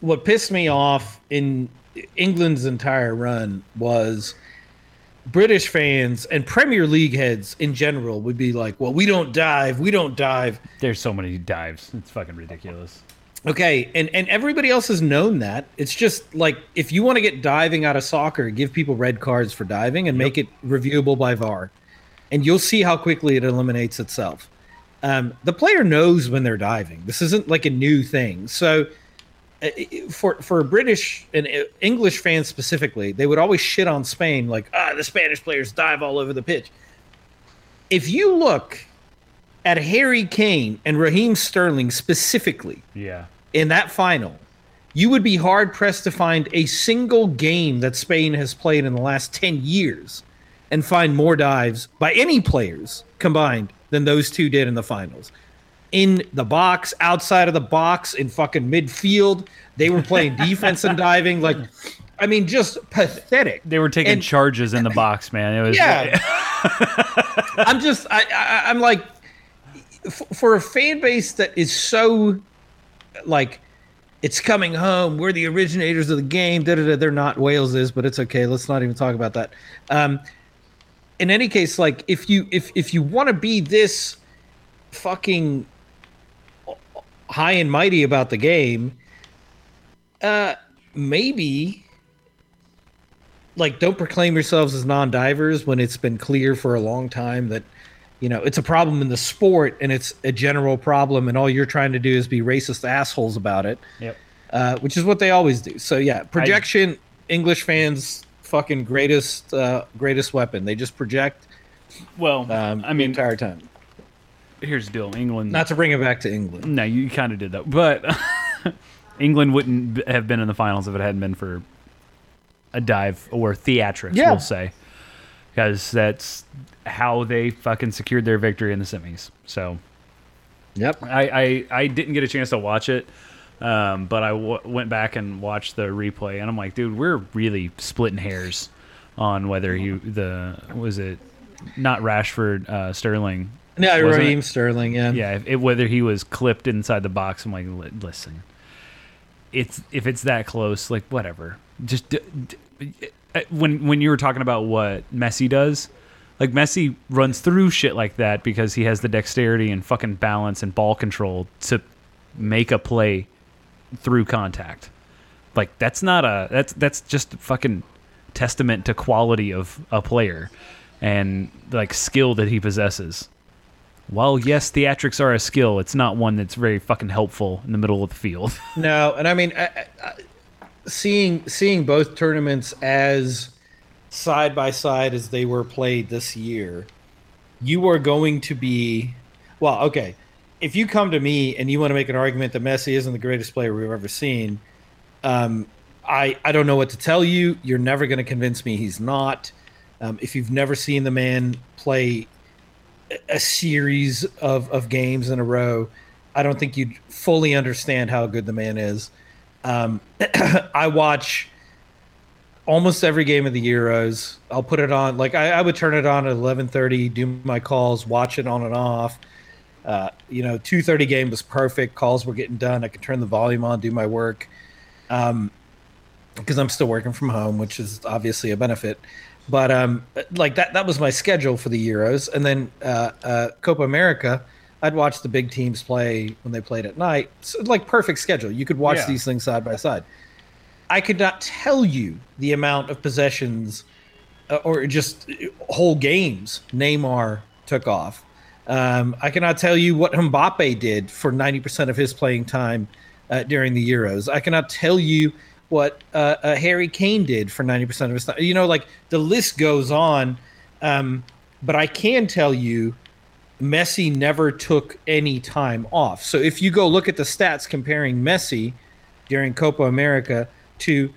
what pissed me off in England's entire run was British fans and Premier League heads in general would be like, "Well, we don't dive, we don't dive." There's so many dives. It's fucking ridiculous. Okay, and and everybody else has known that. It's just like if you want to get diving out of soccer, give people red cards for diving and make it reviewable by VAR, and you'll see how quickly it eliminates itself. Um, the player knows when they're diving. This isn't like a new thing. So for for British and uh, English fans specifically, they would always shit on Spain like, ah, the Spanish players dive all over the pitch. If you look at Harry Kane and Raheem Sterling specifically, Yeah. in that final, you would be hard pressed to find a single game that Spain has played in the last 10 years and find more dives by any players combined than those two did in the finals. In the box, outside of the box, in fucking midfield, they were playing (laughs) defense and diving. Like, I mean, just pathetic. They were taking And- charges in the box, man. It was Yeah. (laughs) I'm just, I, I, I'm like, f- for a fan base that is so, like, it's coming home. We're the originators of the game. Da, da, da. They're not. Wales is, but it's okay. Let's not even talk about that. Um, in any case, like, if you if if you want to be this fucking high and mighty about the game, uh, maybe like don't proclaim yourselves as non-divers when it's been clear for a long time that you know it's a problem in the sport and it's a general problem and all you're trying to do is be racist assholes about it Yep. uh, which is what they always do. So yeah projection english fans fucking greatest uh, greatest weapon. They just project Well, um, I mean, the entire time here's the deal. England. not to bring it back to england no, you kind of did that, but (laughs) England wouldn't have been in the finals if it hadn't been for a dive or theatrics. Yeah. We'll say because that's how they fucking secured their victory in the semis. So yep I, I, I didn't get a chance to watch it, um, but I w- went back and watched the replay, and I'm like, dude, we're really splitting hairs on whether he the was it not Rashford uh, Sterling. Yeah Wasn't raheem it? sterling yeah Yeah, whether he was clipped inside the box. I'm like, listen, it's if it's that close, like whatever. Just d- d- uh, when when you were talking about what Messi does, like Messi runs through shit like that because he has the dexterity and fucking balance and ball control to make a play through contact. Like that's not a that's that's just fucking testament to quality of a player and like skill that he possesses. While yes, theatrics are a skill, it's not one that's very fucking helpful in the middle of the field. (laughs) No, and I mean, I, I, seeing seeing both tournaments as side by side as they were played this year, you are going to be well. Okay, if you come to me and you want to make an argument that Messi isn't the greatest player we've ever seen, um, I I don't know what to tell you. You're never going to convince me he's not. Um, if you've never seen the man play a- series of, of games in a row, I don't think you'd fully understand how good the man is. Um, (clears throat) I watch almost every game of the Euros. I'll put it on like I, I would turn it on at eleven thirty, do my calls, watch it on and off. Uh, you know, two thirty game was perfect. Calls were getting done. I could turn the volume on, do my work. Um, because I'm still working from home, which is obviously a benefit. But um, like that, that was my schedule for the Euros, and then uh, uh, Copa America. I'd watch the big teams play when they played at night. So, like perfect schedule. You could watch Yeah. these things side by side. I could not tell you the amount of possessions uh, or just whole games Neymar took off. Um, I cannot tell you what Mbappe did for 90% of his playing time uh, during the Euros. I cannot tell you what uh, uh, Harry Kane did for 90% of his time. You know, like the list goes on. Um, but I can tell you Messi never took any time off. So if you go look at the stats comparing Messi during Copa America to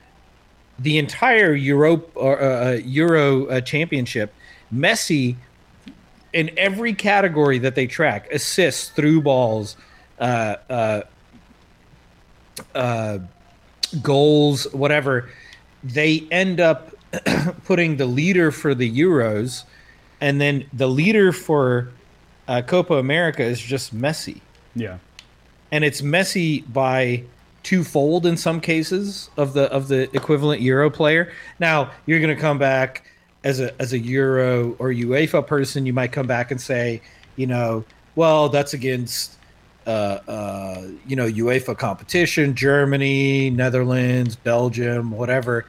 the entire Europe or uh, uh, Euro uh, Championship, Messi in every category that they track assists, through balls, uh, goals, whatever they end up (clears throat) putting the leader for the Euros, and then the leader for uh, Copa America is just Messi yeah. and it's Messi by twofold in some cases of the of the equivalent Euro player. Now you're going to come back as a as a Euro or UEFA person. You might come back and say, you know, well that's against uh, uh, uh, you know UEFA competition, Germany, Netherlands, Belgium, whatever.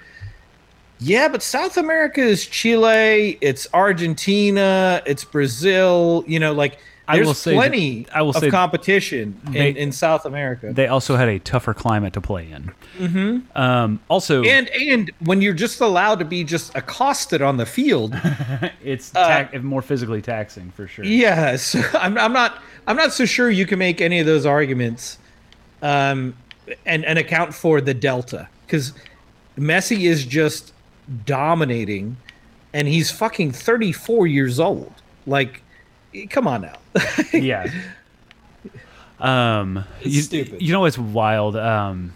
Yeah, but South America is Chile, it's Argentina, it's Brazil. You know, like I there's will say plenty that- I will of competition they- in, in South America. They also had a tougher climate to play in. Mm-hmm. Um, also, and and when you're just allowed to be just accosted on the field, (laughs) it's ta- more physically taxing for sure. yes, (laughs) I'm, I'm not I'm not so sure you can make any of those arguments, um, and and account for the delta because Messi is just dominating, and he's fucking 34 years old. Like, come on now. (laughs) yeah. Um, you, stupid. You know what's wild? Um,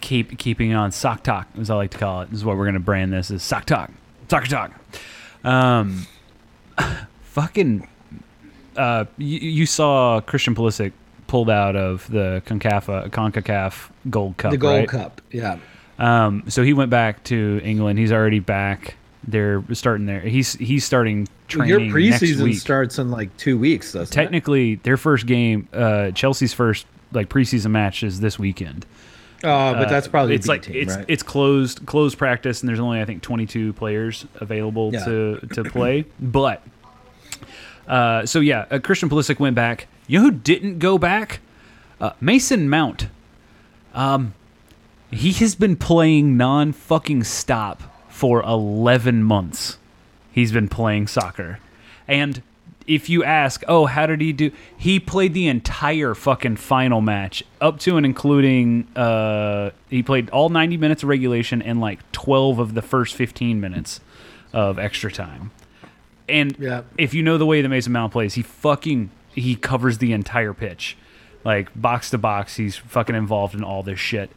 keep keeping on sock talk, as I like to call it. This is what we're gonna brand this is sock talk, soccer talk. Um, (laughs) fucking. Uh, you, you saw Christian Pulisic pulled out of the Concacaf Concacaf Gold Cup. the Gold right? Cup, yeah. Um, so he went back to England. He's already back. They're starting there. He's he's starting training Your preseason starts in like two weeks, doesn't it? Technically, their first game, uh, Chelsea's first like preseason match is this weekend. Oh, but that's probably it's like team, it's right? it's closed closed practice, and there's only I think 22 players available Yeah. to to play. But uh, so yeah, uh, Christian Pulisic went back. You know who didn't go back? Uh, Mason Mount. Um, he has been playing non fucking stop for 11 months. He's been playing soccer. And if you ask, oh, how did he do? He played the entire fucking final match, up to and including, uh, he played all 90 minutes of regulation and like 12 of the first 15 minutes of extra time. And Yeah. if you know the way that Mason Mount plays, he fucking he covers the entire pitch, like box to box. He's fucking involved in all this shit.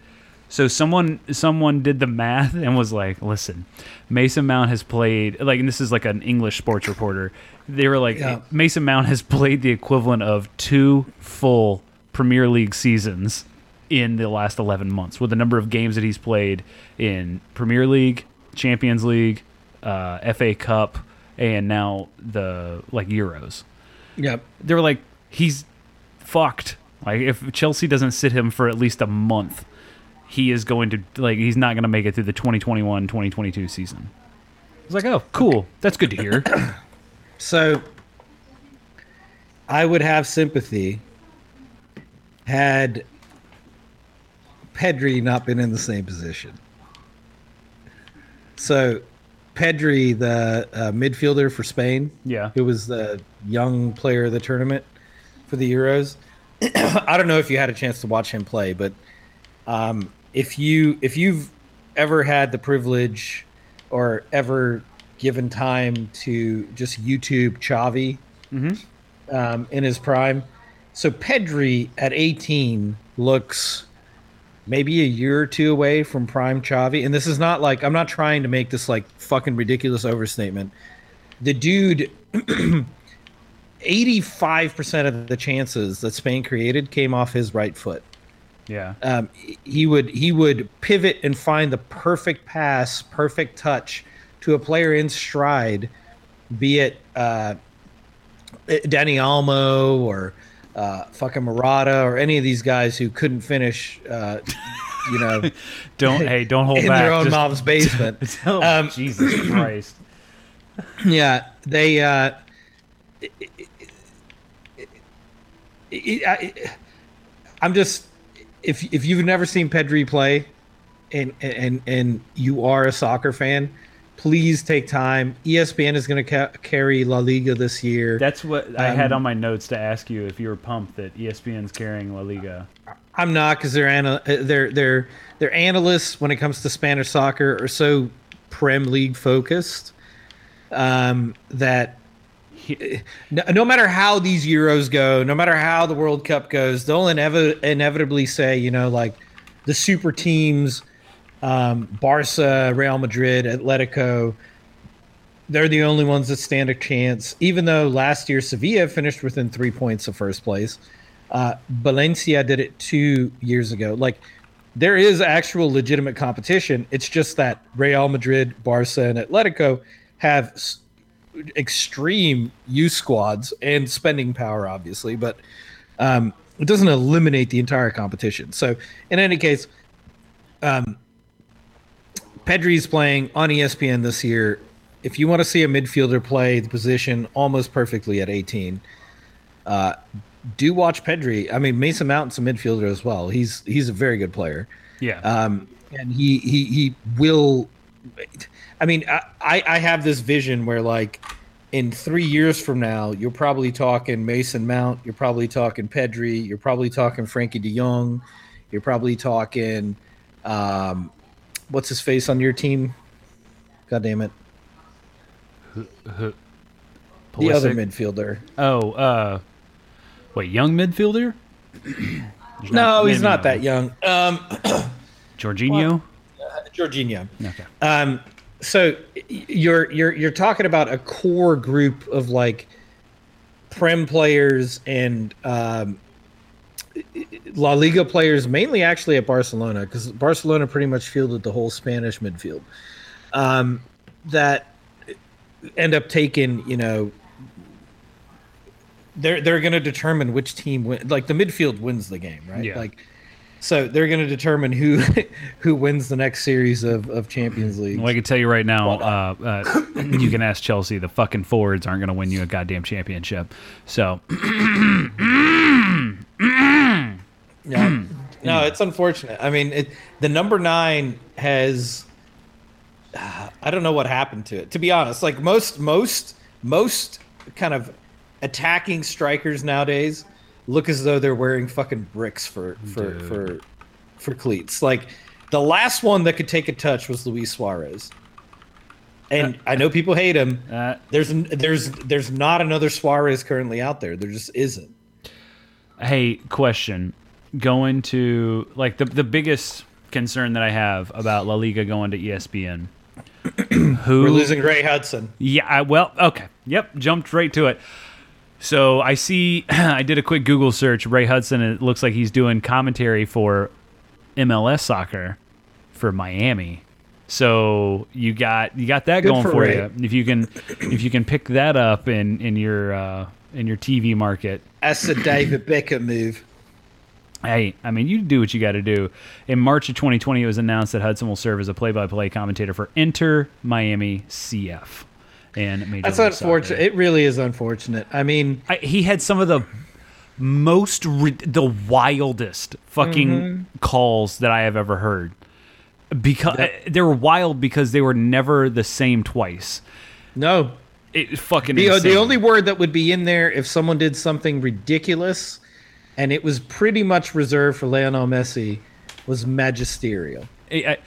So someone someone did the math and was like, "Listen, Mason Mount has played like, and this is like an English sports reporter. They were like, Yeah. Mason Mount has played the equivalent of two full Premier League seasons in the last 11 months with the number of games that he's played in Premier League, Champions League, uh, FA Cup, and now the like Euros. Yep. They were like, he's fucked. Like if Chelsea doesn't sit him for at least a month, he is going to like he's not going to make it through the 2021-2022 season. I was like, oh, cool. That's good to hear. (coughs) So I would have sympathy had Pedri not been in the same position. So Pedri, the uh, midfielder for Spain, Yeah. who was the young player of the tournament for the Euros. (clears throat) I don't know if you had a chance to watch him play, but um, if you if you've ever had the privilege or ever given time to just YouTube Xavi um, in his prime, so Pedri at 18 looks maybe a year or two away from prime Xavi, and this is not like I'm not trying to make this like fucking ridiculous overstatement. The dude (clears throat) 85% of the chances that Spain created came off his right foot. Yeah. Um, he would he would pivot and find the perfect pass, perfect touch to a player in stride, be it uh, Dani Olmo or uh, fucking Morata or any of these guys who couldn't finish, uh, you know, (laughs) Don't hey, don't hold (laughs) in back. their own Just- mom's (laughs) basement. Oh, Um, Jesus (clears throat) Christ. Yeah, they. Uh, I, I'm just if if you've never seen Pedri play, and and and you are a soccer fan, please take time. ESPN is going to ca- carry La Liga this year. That's what I had Um, on my notes to ask you if you were pumped that ESPN's carrying La Liga. I'm not because they're ana- uh, they're they're they're analysts when it comes to Spanish soccer are so Prem League focused um, that no, no matter how these Euros go, no matter how the World Cup goes, they'll inevi- inevitably say, you know, like the super teams, um, Barca, Real Madrid, Atletico, they're the only ones that stand a chance. Even though last year Sevilla finished within three points of first place, uh, Valencia did it two years ago. Like there is actual legitimate competition. It's just that Real Madrid, Barca, and Atletico have s- extreme youth squads and spending power, obviously. But um, it doesn't eliminate the entire competition. So in any case, um, Pedri's playing on ESPN this year. If you want to see a midfielder play the position almost perfectly at 18, uh, do watch Pedri. I mean, Mason Mount's a midfielder as well. He's he's a very good player. Yeah. Um, and he he he will. I mean, I I I have this vision where like in three years from now, you're probably talking Mason Mount, you're probably talking Pedri, you're probably talking Frenkie de Jong, you're probably talking, um, what's his face on your team? God damn it, the other midfielder. Oh, uh, wait, young midfielder? (clears throat) No, he's maybe not that young. Um, (clears throat) Jorginho? Jorginho. Okay. Um, so you're you're you're talking about a core group of like prem players and um, La Liga players, mainly actually at Barcelona, because Barcelona pretty much fielded the whole Spanish midfield. Um, that end up taking, you know, they're they're going to determine which team win. Like the midfield wins the game, right? Yeah. Like, so they're going to determine who (laughs) who wins the next series of of Champions League. Well, I can tell you right now, uh, uh, (coughs) you can ask Chelsea. The fucking forwards aren't going to win you a goddamn championship. So, (clears throat) Yeah. (clears throat) no, it's unfortunate. I mean, it, the number nine has. uh, I don't know what happened to it. To be honest, like most most most kind of attacking strikers nowadays look as though they're wearing fucking bricks for for Dude. for for cleats. Like the last one that could take a touch was Luis Suarez. And I know people hate him. uh, There's there's there's not another Suarez currently out there. There just isn't. hey, question: Going to like the the biggest concern that I have about La Liga going to ESPN. (clears throat) Who We're losing Ray Hudson. Yeah, I, well, okay. Yep, jumped right to it. So I see, (clears throat) I did a quick Google search. Ray Hudson, it looks like he's doing commentary for MLS soccer for Miami. So you got you got that Good going for for, you. If you can (clears throat) if you can pick that up in in your uh, in your TV market, That's a David Beckham move. Hey, I mean, you do what you got to do. In March of 2020, it was announced that Hudson will serve as a play-by-play commentator for Inter Miami CF and Major That's League Soccer. unfortunate. It really is unfortunate. I mean, I, he had some of the most the wildest fucking Mm-hmm. calls that I have ever heard. Because they were wild because they were never the same twice. no. It fucking The, insane. the only word that would be in there if someone did something ridiculous, and it was pretty much reserved for Lionel Messi, was magisterial. I- I-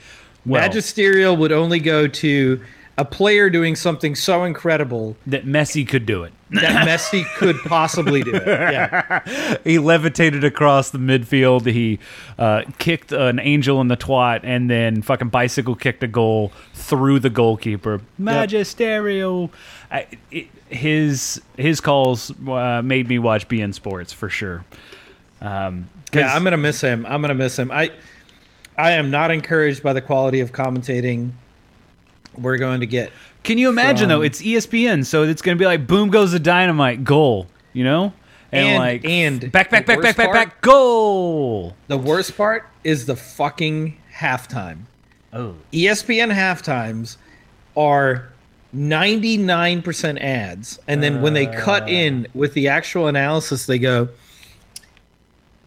well, magisterial would only go to a player doing something so incredible that Messi could do it. that Messi could possibly do it. Yeah. (laughs) he levitated across the midfield. He uh, kicked an angel in the twat, and then fucking bicycle kicked a goal through the goalkeeper. Magisterial. I, it, his his calls uh, made me watch beIN Sports for sure. Um, Yeah, I'm gonna miss him. I'm gonna miss him. I I am not encouraged by the quality of commentating we're going to get. can you imagine though? It's ESPN, so it's going to be like boom goes the dynamite goal. You know, And- like and back back back back back back goal. The worst part is the fucking halftime. Oh. ESPN halftimes are 99% ads. And then when they cut in with the actual analysis, they go,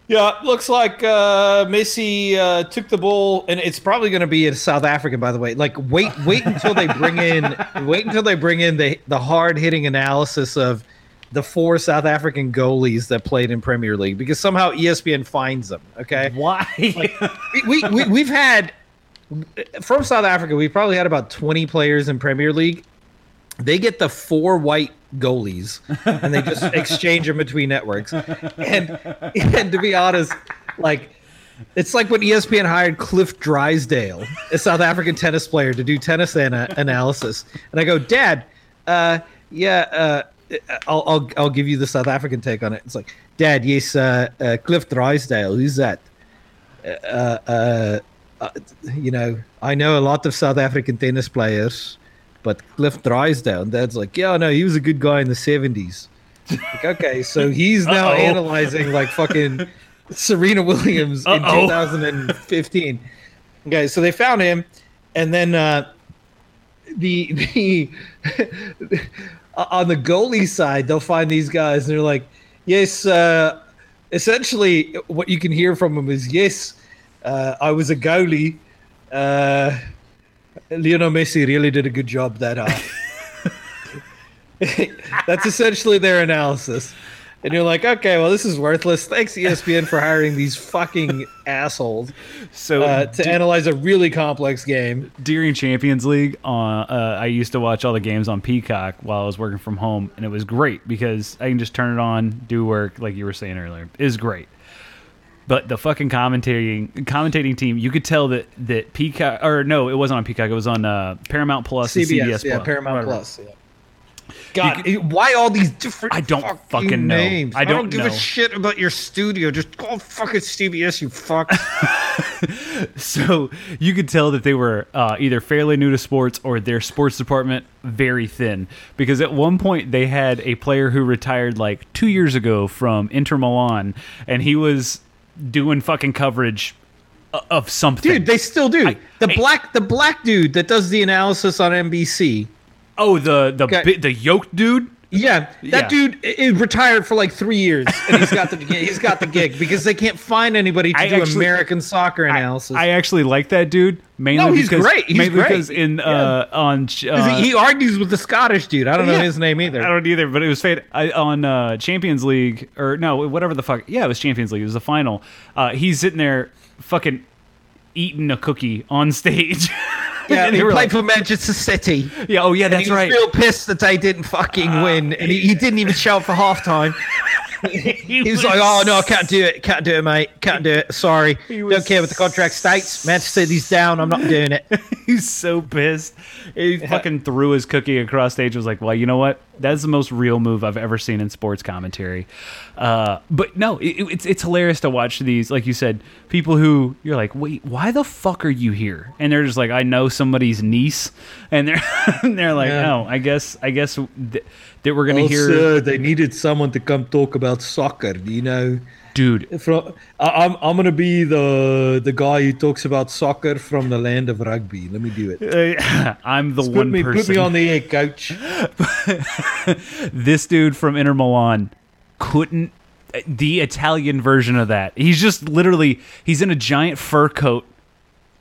yeah, looks like uh, Messi uh, took the ball, and it's probably going to be in South Africa, by the way. Like, wait, wait until they bring in, (laughs) wait until they bring in the the hard hitting analysis of the four South African goalies that played in Premier League, because somehow ESPN finds them. Okay, Why? we, we, we we've had from South Africa. We probably had about twenty players in Premier League. They get the four white goalies, and they just (laughs) exchange them between networks. And and to be honest, like it's like when ESPN hired Cliff Drysdale, a South African tennis player, to do tennis ana- analysis. And I go, Dad, uh, yeah, uh, I'll, I'll I'll give you the South African take on it. It's like, Dad, yes, uh, uh, Cliff Drysdale. Who's that? uh, uh, you know, I know a lot of South African tennis players, but Cliff Drysdale, Dad's like, yeah, no, he was a good guy in the 70s. Like, okay, so he's (laughs) now Uh-oh. analyzing like fucking Serena Williams in Uh-oh. 2015. Okay, so they found him, and then uh, the the (laughs) on the goalie side, they'll find these guys, and they're like, yes, uh, essentially, what you can hear from them is, yes, uh, I was a goalie. Uh, Lionel Messi really did a good job that half. (laughs) That's essentially their analysis. And you're like, okay, well, this is worthless. Thanks, ESPN, for hiring these fucking assholes So uh, to d- analyze a really complex game. during Champions League, uh, uh, I used to watch all the games on Peacock while I was working from home, and it was great because I can just turn it on, do work, like you were saying earlier. Is great. But the fucking commentating commentating team, you could tell that that Peacock or no, it wasn't on Peacock. It was on uh, Paramount Plus and CBS, CBS yeah, Plus. Paramount Whatever. Plus. Yeah. God, why all these different? I don't fucking know. names? I don't give know. a shit about your studio. Just call fucking CBS, you fuck. (laughs) So you could tell that they were uh, either fairly new to sports or their sports department very thin. Because at one point they had a player who retired like two years ago from Inter Milan, and he was doing fucking coverage of something. Dude, they still do. I- the I- black, the black dude that does the analysis on NBC. oh, the the Okay. bi- the yoked dude. Yeah, that Yeah. dude i- is retired for like three years, and he's got the he's got the gig because they can't find anybody to I do actually- American soccer analysis. I actually like that dude mainly No, he's because great. He's mainly great. because in uh, on uh, he, he argues with the Scottish dude. I don't know Yeah. his name either. I don't either, but it was fate on uh, Champions League or no, whatever the fuck. Yeah, it was Champions League. It was the final. Uh, he's sitting there, fucking eating a cookie on stage. (laughs) (laughs) yeah, he played like- for Manchester City. yeah. Oh yeah, that's he was right. real pissed that they didn't fucking uh, win, and he, he didn't even show up for halftime. he, (laughs) He was like, "Oh no, I can't do it, can't do it, mate, can't do it. Sorry, don't care what the contract states. Manchester City's down. I'm not (laughs) doing it." He's so pissed. He fucking threw his cookie across stage. Was like, well, you know what? That's the most real move I've ever seen in sports commentary. Uh, but no, it, it- it's it's hilarious to watch these. Like you said, people who you're like, wait, why the fuck are you here? And they're just like, I know somebody's niece, and they're (laughs) and they're like, Yeah. no, I guess I guess th- that we're gonna hear, they needed someone to come talk about soccer. You know, dude. from I'm I'm gonna be the the guy who talks about soccer from the land of rugby. Let me do it. (laughs) uh, I'm the Put one me person. put me on the air, coach. (laughs) this dude from Inter Milan couldn't the Italian version of that. He's just literally he's in a giant fur coat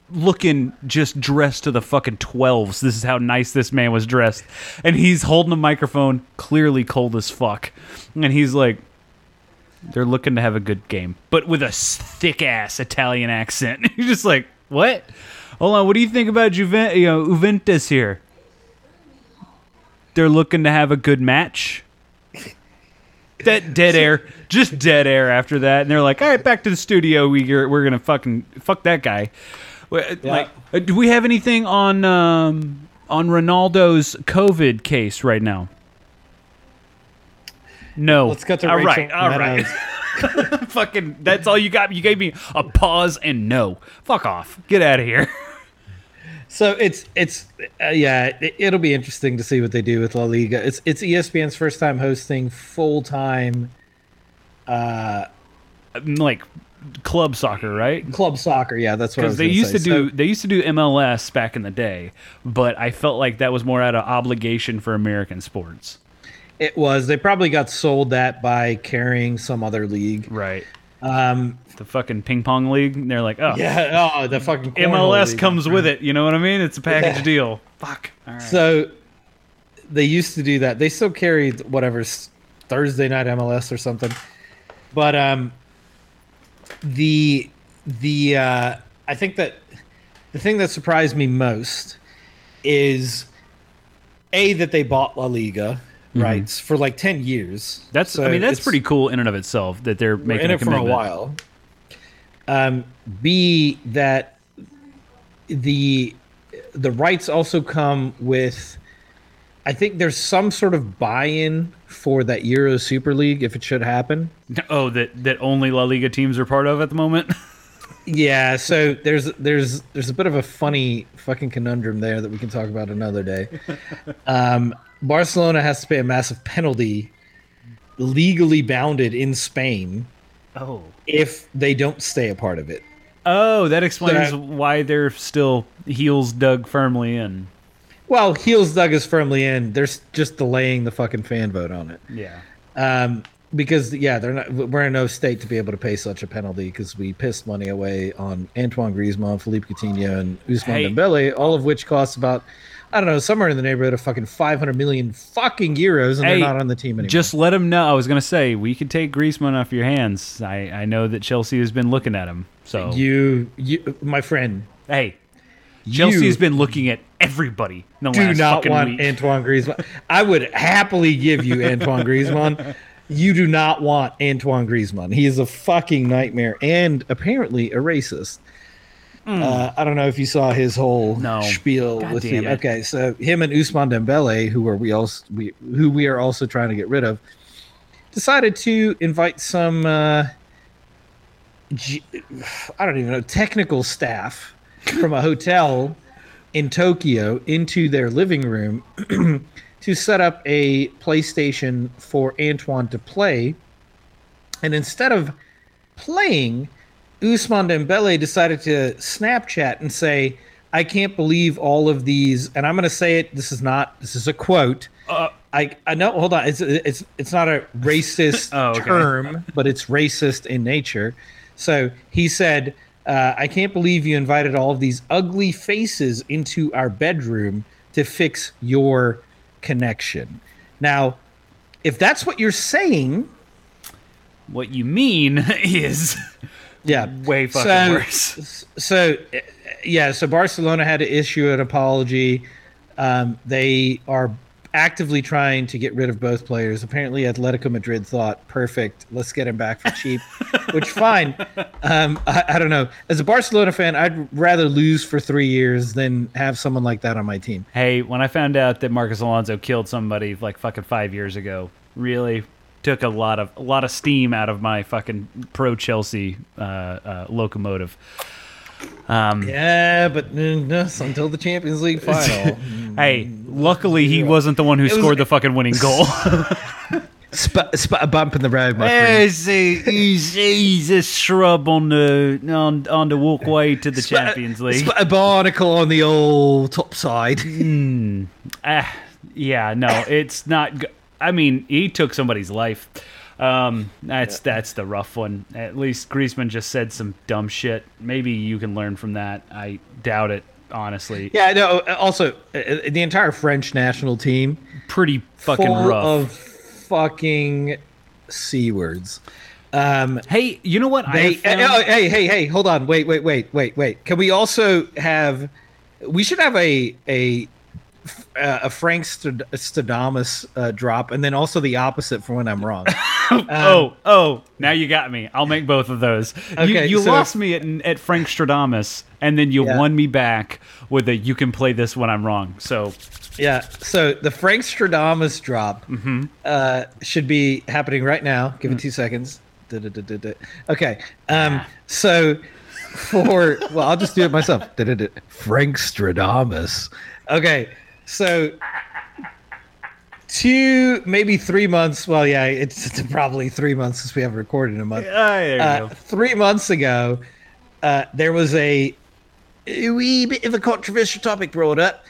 looking just dressed to the fucking 12s. This is how nice this man was dressed. And he's holding a microphone, clearly cold as fuck. And he's like they're looking to have a good game, but with a thick ass Italian accent. (laughs) You're just like, "What? Hold on, what do you think about Juventus, you know, Juventus here?" They're looking to have a good match. (laughs) That dead air, just dead air after that, and they're like, "All right, back to the studio. We are, we're gonna fucking fuck that guy." Like, uh, do we have anything on um, on Ronaldo's COVID case right now? No. Let's cut to all Rachel right, all right. Meadows. (laughs) Fucking, that's all you got. You gave me a pause and no. Fuck off. Get out of here. (laughs) So it's it's uh, yeah, it, it'll be interesting to see what they do with La Liga. It's it's ESPN's first time hosting full time uh, like club soccer, right? club soccer. Yeah, that's what because they used say. to do So- they used to do MLS back in the day, but I felt like that was more out of obligation for American sports. It was they probably got sold that by carrying some other league. Right. Um, The fucking ping pong league. And they're like, oh, yeah, oh, the fucking MLS league. comes with it. You know what I mean? It's a package Yeah. deal. Fuck. All right. So they used to do that. They still carried whatever Thursday night MLS or something. But um the the uh I think that the thing that surprised me most is a that they bought La Liga rights for like 10 years. Mm-hmm. that's So I mean that's pretty cool in and of itself that they're making it for a while. Um, B that the the rights also come with. I think there's some sort of buy-in for that Euro Super League if it should happen. (laughs) Oh, that that only La Liga teams are part of at the moment. (laughs) Yeah, so there's there's there's a bit of a funny fucking conundrum there that we can talk about another day. (laughs) Um, Barcelona has to pay a massive penalty legally bounded in Spain Oh. if they don't stay a part of it. Oh, that explains So- why they're still heels dug firmly in. Well, heels dug is firmly in. They're just delaying the fucking fan vote on it. Yeah. Um, because yeah, they're not. We're in no state to be able to pay such a penalty because we pissed money away on Antoine Griezmann, Philippe Coutinho, and Ousmane Hey. Dembele, all of which costs about I don't know somewhere in the neighborhood of fucking five hundred million fucking euros, and Hey, they're not on the team anymore. Just let him know. I was gonna say we could take Griezmann off your hands. I, I know that Chelsea has been looking at him. So you, you, my friend, hey, Chelsea has been looking at everybody. In the do last not fucking want week. Antoine Griezmann. I would happily give you Antoine Griezmann. You do not want Antoine Griezmann. He is a fucking nightmare and apparently a racist. Uh, I don't know if you saw his whole. No. spiel God with him. it. okay. So him and Ousmane Dembele, who are we also we who we are also trying to get rid of, decided to invite some. Uh, G- I don't even know technical staff from a hotel in Tokyo into their living room (clears throat) to set up a PlayStation for Antoine to play. And instead of playing, Ousmane Dembele decided to Snapchat and say, "I can't believe all of these." And I'm going to say it. This is not. This is a quote. Uh, I I know. Hold on. It's it's it's not a racist (laughs) Oh, term, but it's racist in nature. So he said, uh, "I can't believe you invited all of these ugly faces into our bedroom to fix your connection." Now, if that's what you're saying, what you mean (laughs) is yeah, way fucking So- worse. So, uh, yeah, so Barcelona had to issue an apology. Um, they are actively trying to get rid of both players. Apparently, Atletico Madrid thought, perfect, let's get him back for cheap, (laughs) which fine. Um, I, I don't know. As a Barcelona fan, I'd rather lose for three years than have someone like that on my team. Hey, when I found out that Marcos Alonso killed somebody like fucking five years ago, really took a lot of a lot of steam out of my fucking pro Chelsea uh, uh, locomotive. Um, Yeah, but uh, until the Champions League (laughs) final. Hey, luckily he wasn't the one who was- scored the fucking winning (laughs) goal. Sp- sp- a bump in the road, my friend. he's, a, he's, he's a shrub on the on, on the walkway to the Champions League. Sp- a barnacle on the old top side. Ah, yeah, no, it's not. Go- I mean, he took somebody's life. Um, that's that's the rough one. At least Griezmann just said some dumb shit. Maybe you can learn from that. I doubt it, honestly. Yeah, no. Also, uh, the entire French national team Pretty fucking rough. of fucking c words. Um, hey, you know what? They, found- oh, hey, hey, hey, hold on, wait, wait, wait, wait, wait. Can we also have? We should have a a uh, a Frank Stradamus uh, drop, and then also the opposite for when I'm wrong. (laughs) oh, oh, now you got me. I'll make both of those. you Okay, you so- lost me at, at Frank Stradamus, and then you Yeah. won me back with a "you can play this when I'm wrong." So Yeah. So the Frank Stradamus drop Mm-hmm. uh, should be happening right now. Give Mm. it two seconds. Da-da-da-da-da. Okay. Um, so for well, I'll just do it myself. Frank Stradamus. Okay. So two, maybe three months. Well, yeah, it's, it's (laughs) probably three months since we haven't recorded in a month there you uh, go. three months ago, uh, there was a, a wee bit of a controversial topic brought up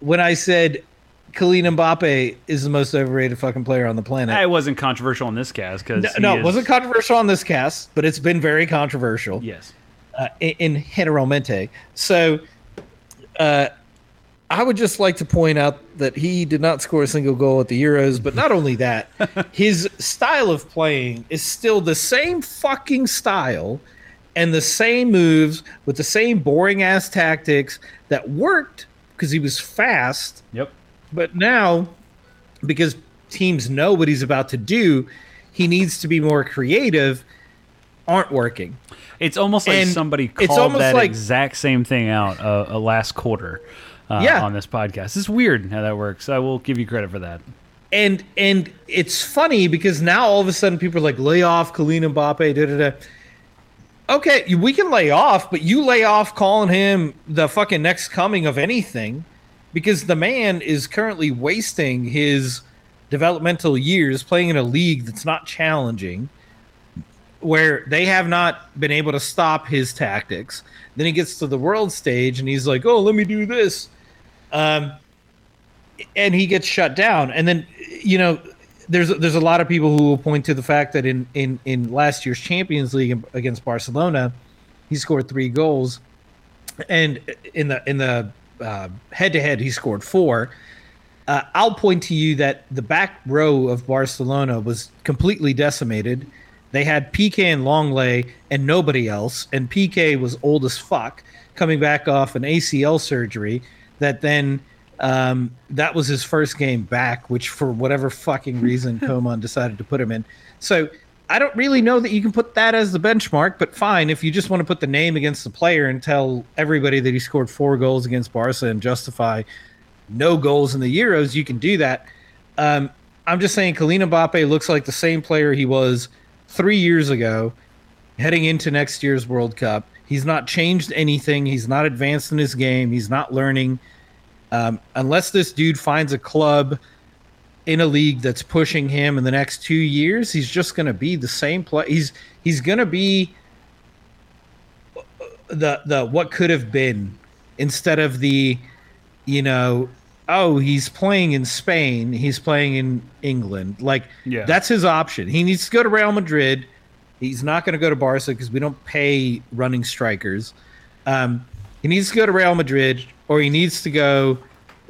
when I said Kylian Mbappe is the most overrated fucking player on the planet. It wasn't controversial on this cast because no, no, it wasn't controversial on this cast, but it's been very controversial Yes. uh, in, in generalmente. So, uh, I would just like to point out that he did not score a single goal at the Euros, but not only that, (laughs) his style of playing is still the same fucking style and the same moves with the same boring ass tactics that worked because he was fast. Yep. But now, because teams know what he's about to do, he needs to be more creative, aren't working. It's almost like And somebody it's called almost that like- exact same thing out uh, uh, last quarter uh, Yeah. on this podcast. It's weird how that works. I will give you credit for that. and and it's funny because now all of a sudden people are like lay off Kylian Mbappe. Da, da, da. Okay, we can lay off, but you lay off calling him the fucking next coming of anything, because the man is currently wasting his developmental years playing in a league that's not challenging, where they have not been able to stop his tactics. Then he gets to the world stage and he's like, "Oh, let me do this," um, and he gets shut down. And then, you know, there's there's a lot of people who will point to the fact that in in in last year's Champions League against Barcelona, he scored three goals, and in the in the head to head he scored four. Uh, I'll point to you that the back row of Barcelona was completely decimated. They had Piqué and Lenglet and nobody else, and Piqué was old as fuck, coming back off an ACL surgery. That then um, that was his first game back, which for whatever fucking reason (laughs) Koeman decided to put him in. So I don't really know that you can put that as the benchmark, but fine if you just want to put the name against the player and tell everybody that he scored four goals against Barca and justify no goals in the Euros, you can do that. Um, I'm just saying, Kylian Mbappe looks like the same player he was three years ago, heading into next year's World Cup. He's not changed anything. He's not advanced in his game. He's not learning. Um, unless this dude finds a club in a league that's pushing him in the next two years, he's just going to be the same play. He's he's going to be the the what could have been instead of the you know oh he's playing in Spain, he's playing in England. Like Yeah. that's his option. He needs to go to Real Madrid. He's not going to go to Barca because we don't pay running strikers. Um, he needs to go to Real Madrid or he needs to go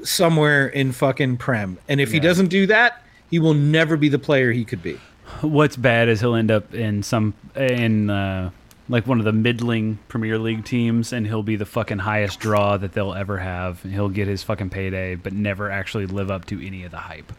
somewhere in fucking Prem. And if he doesn't do that, he will never be the player he could be. What's bad is he'll end up in some in uh, like one of the middling Premier League teams, and he'll be the fucking highest draw that they'll ever have. And he'll get his fucking payday, but never actually live up to any of the hype.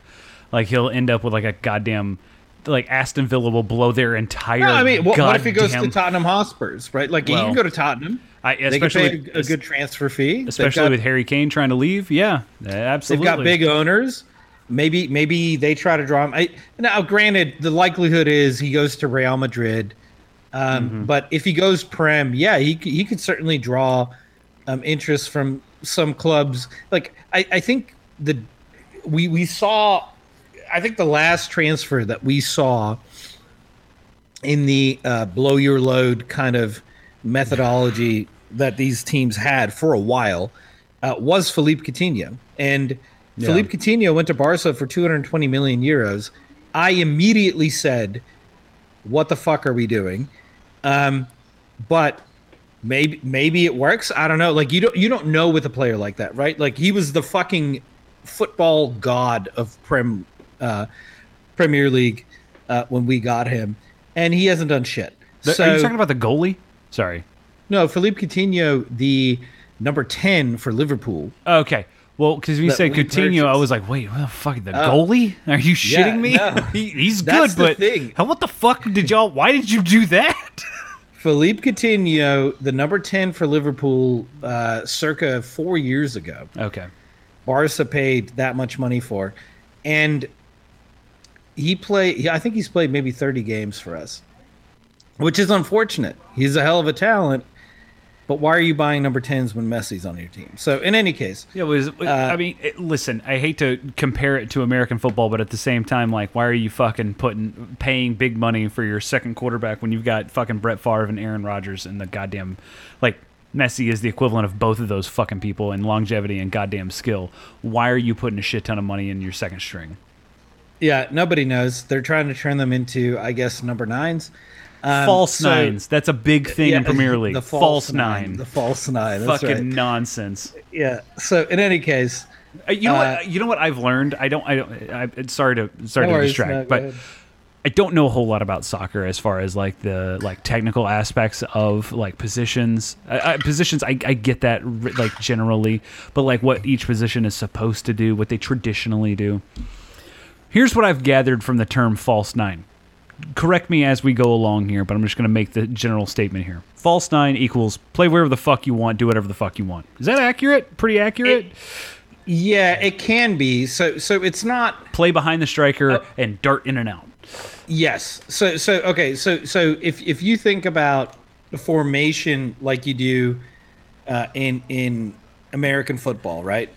Like he'll end up with like a goddamn like Aston Villa will blow their entire. No, I mean, what, what if he goes to Tottenham Hotspurs, right? Like he can go to Tottenham. I, They can especially pay a good transfer fee. Especially got- with Harry Kane trying to leave. Yeah, absolutely. They've got big owners. Maybe maybe they try to draw him. I, now, granted, the likelihood is he goes to Real Madrid. Um, Mm-hmm. But if he goes Prem, yeah, he he could certainly draw um, interest from some clubs. Like I, I think the we we saw. I think the last transfer that we saw in the uh, blow your load kind of methodology that these teams had for a while uh, was Philippe Coutinho. And Yeah. Philippe Coutinho went to Barca for 220 million euros. I immediately said, "What the fuck are we doing?" Um, but maybe maybe it works. I don't know. Like you don't you don't know with a player like that, right? Like he was the fucking football god of Prem uh, Premier League uh, when we got him, and he hasn't done shit. The- so Are you talking about the goalie? Sorry. no, Philippe Coutinho, the number ten for Liverpool. Okay. Well, because you said Coutinho, I was like, wait, what the fuck? The Oh. goalie? Are you Yeah, shitting me? no. (laughs) he, he's That's good, the but thing. how, what the fuck did y'all? Why did you do that? (laughs) Philippe Coutinho, the number ten for Liverpool, uh, circa four years ago. okay. Barca paid that much money for, and he played. I think he's played maybe thirty games for us, which is unfortunate. He's a hell of a talent, but why are you buying number tens when Messi's on your team? So in any case, Yeah, was. Uh, I mean, it, listen. I hate to compare it to American football, but at the same time, like, why are you fucking putting paying big money for your second quarterback when you've got fucking Brett Favre and Aaron Rodgers and the goddamn like Messi is the equivalent of both of those fucking people in longevity and goddamn skill. Why are you putting a shit ton of money in your second string? Yeah, nobody knows. They're trying to turn them into, I guess, number nines. Um, false so- nines. That's a big thing yeah, in Premier League. The false, nine. The false nine. That's fucking right. nonsense. Yeah. So in any case, Uh, You know Uh, what? You know what I've learned. I don't. I don't. I, sorry to sorry No to distract, no, but ahead. I don't know a whole lot about soccer as far as like the like technical aspects of like positions. I, I, positions, I, I get that like generally, but like what each position is supposed to do, what they traditionally do. Here's what I've gathered from the term false nine. Correct me as we go along here, but I'm just going to make the general statement here. False nine equals play wherever the fuck you want, do whatever the fuck you want. Is that accurate? Pretty accurate? yeah, it can be. So so it's not play behind the Uh, striker and dart in and out. Yes. So so okay. So so if if you think about the formation like you do uh, in in American football, right?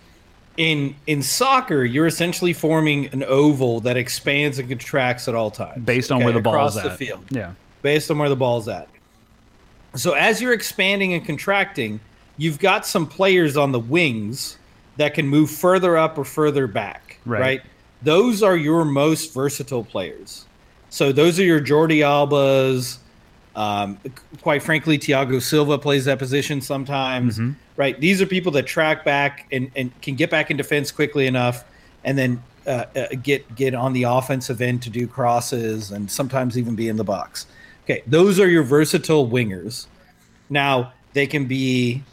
In in soccer, you're essentially forming an oval that expands and contracts at all times, based on okay, where the ball's across at. the field, Yeah. based on where the ball's at. So as you're expanding and contracting, you've got some players on the wings that can move further up or further back, Right. right? Those are your most versatile players. So those are your Jordi Albas. Um, quite frankly, Thiago Silva plays that position sometimes, Mhm. right? These are people that track back and, and can get back in defense quickly enough, and then uh, uh, get get on the offensive end to do crosses and sometimes even be in the box. Okay, those are your versatile wingers. Now they can be,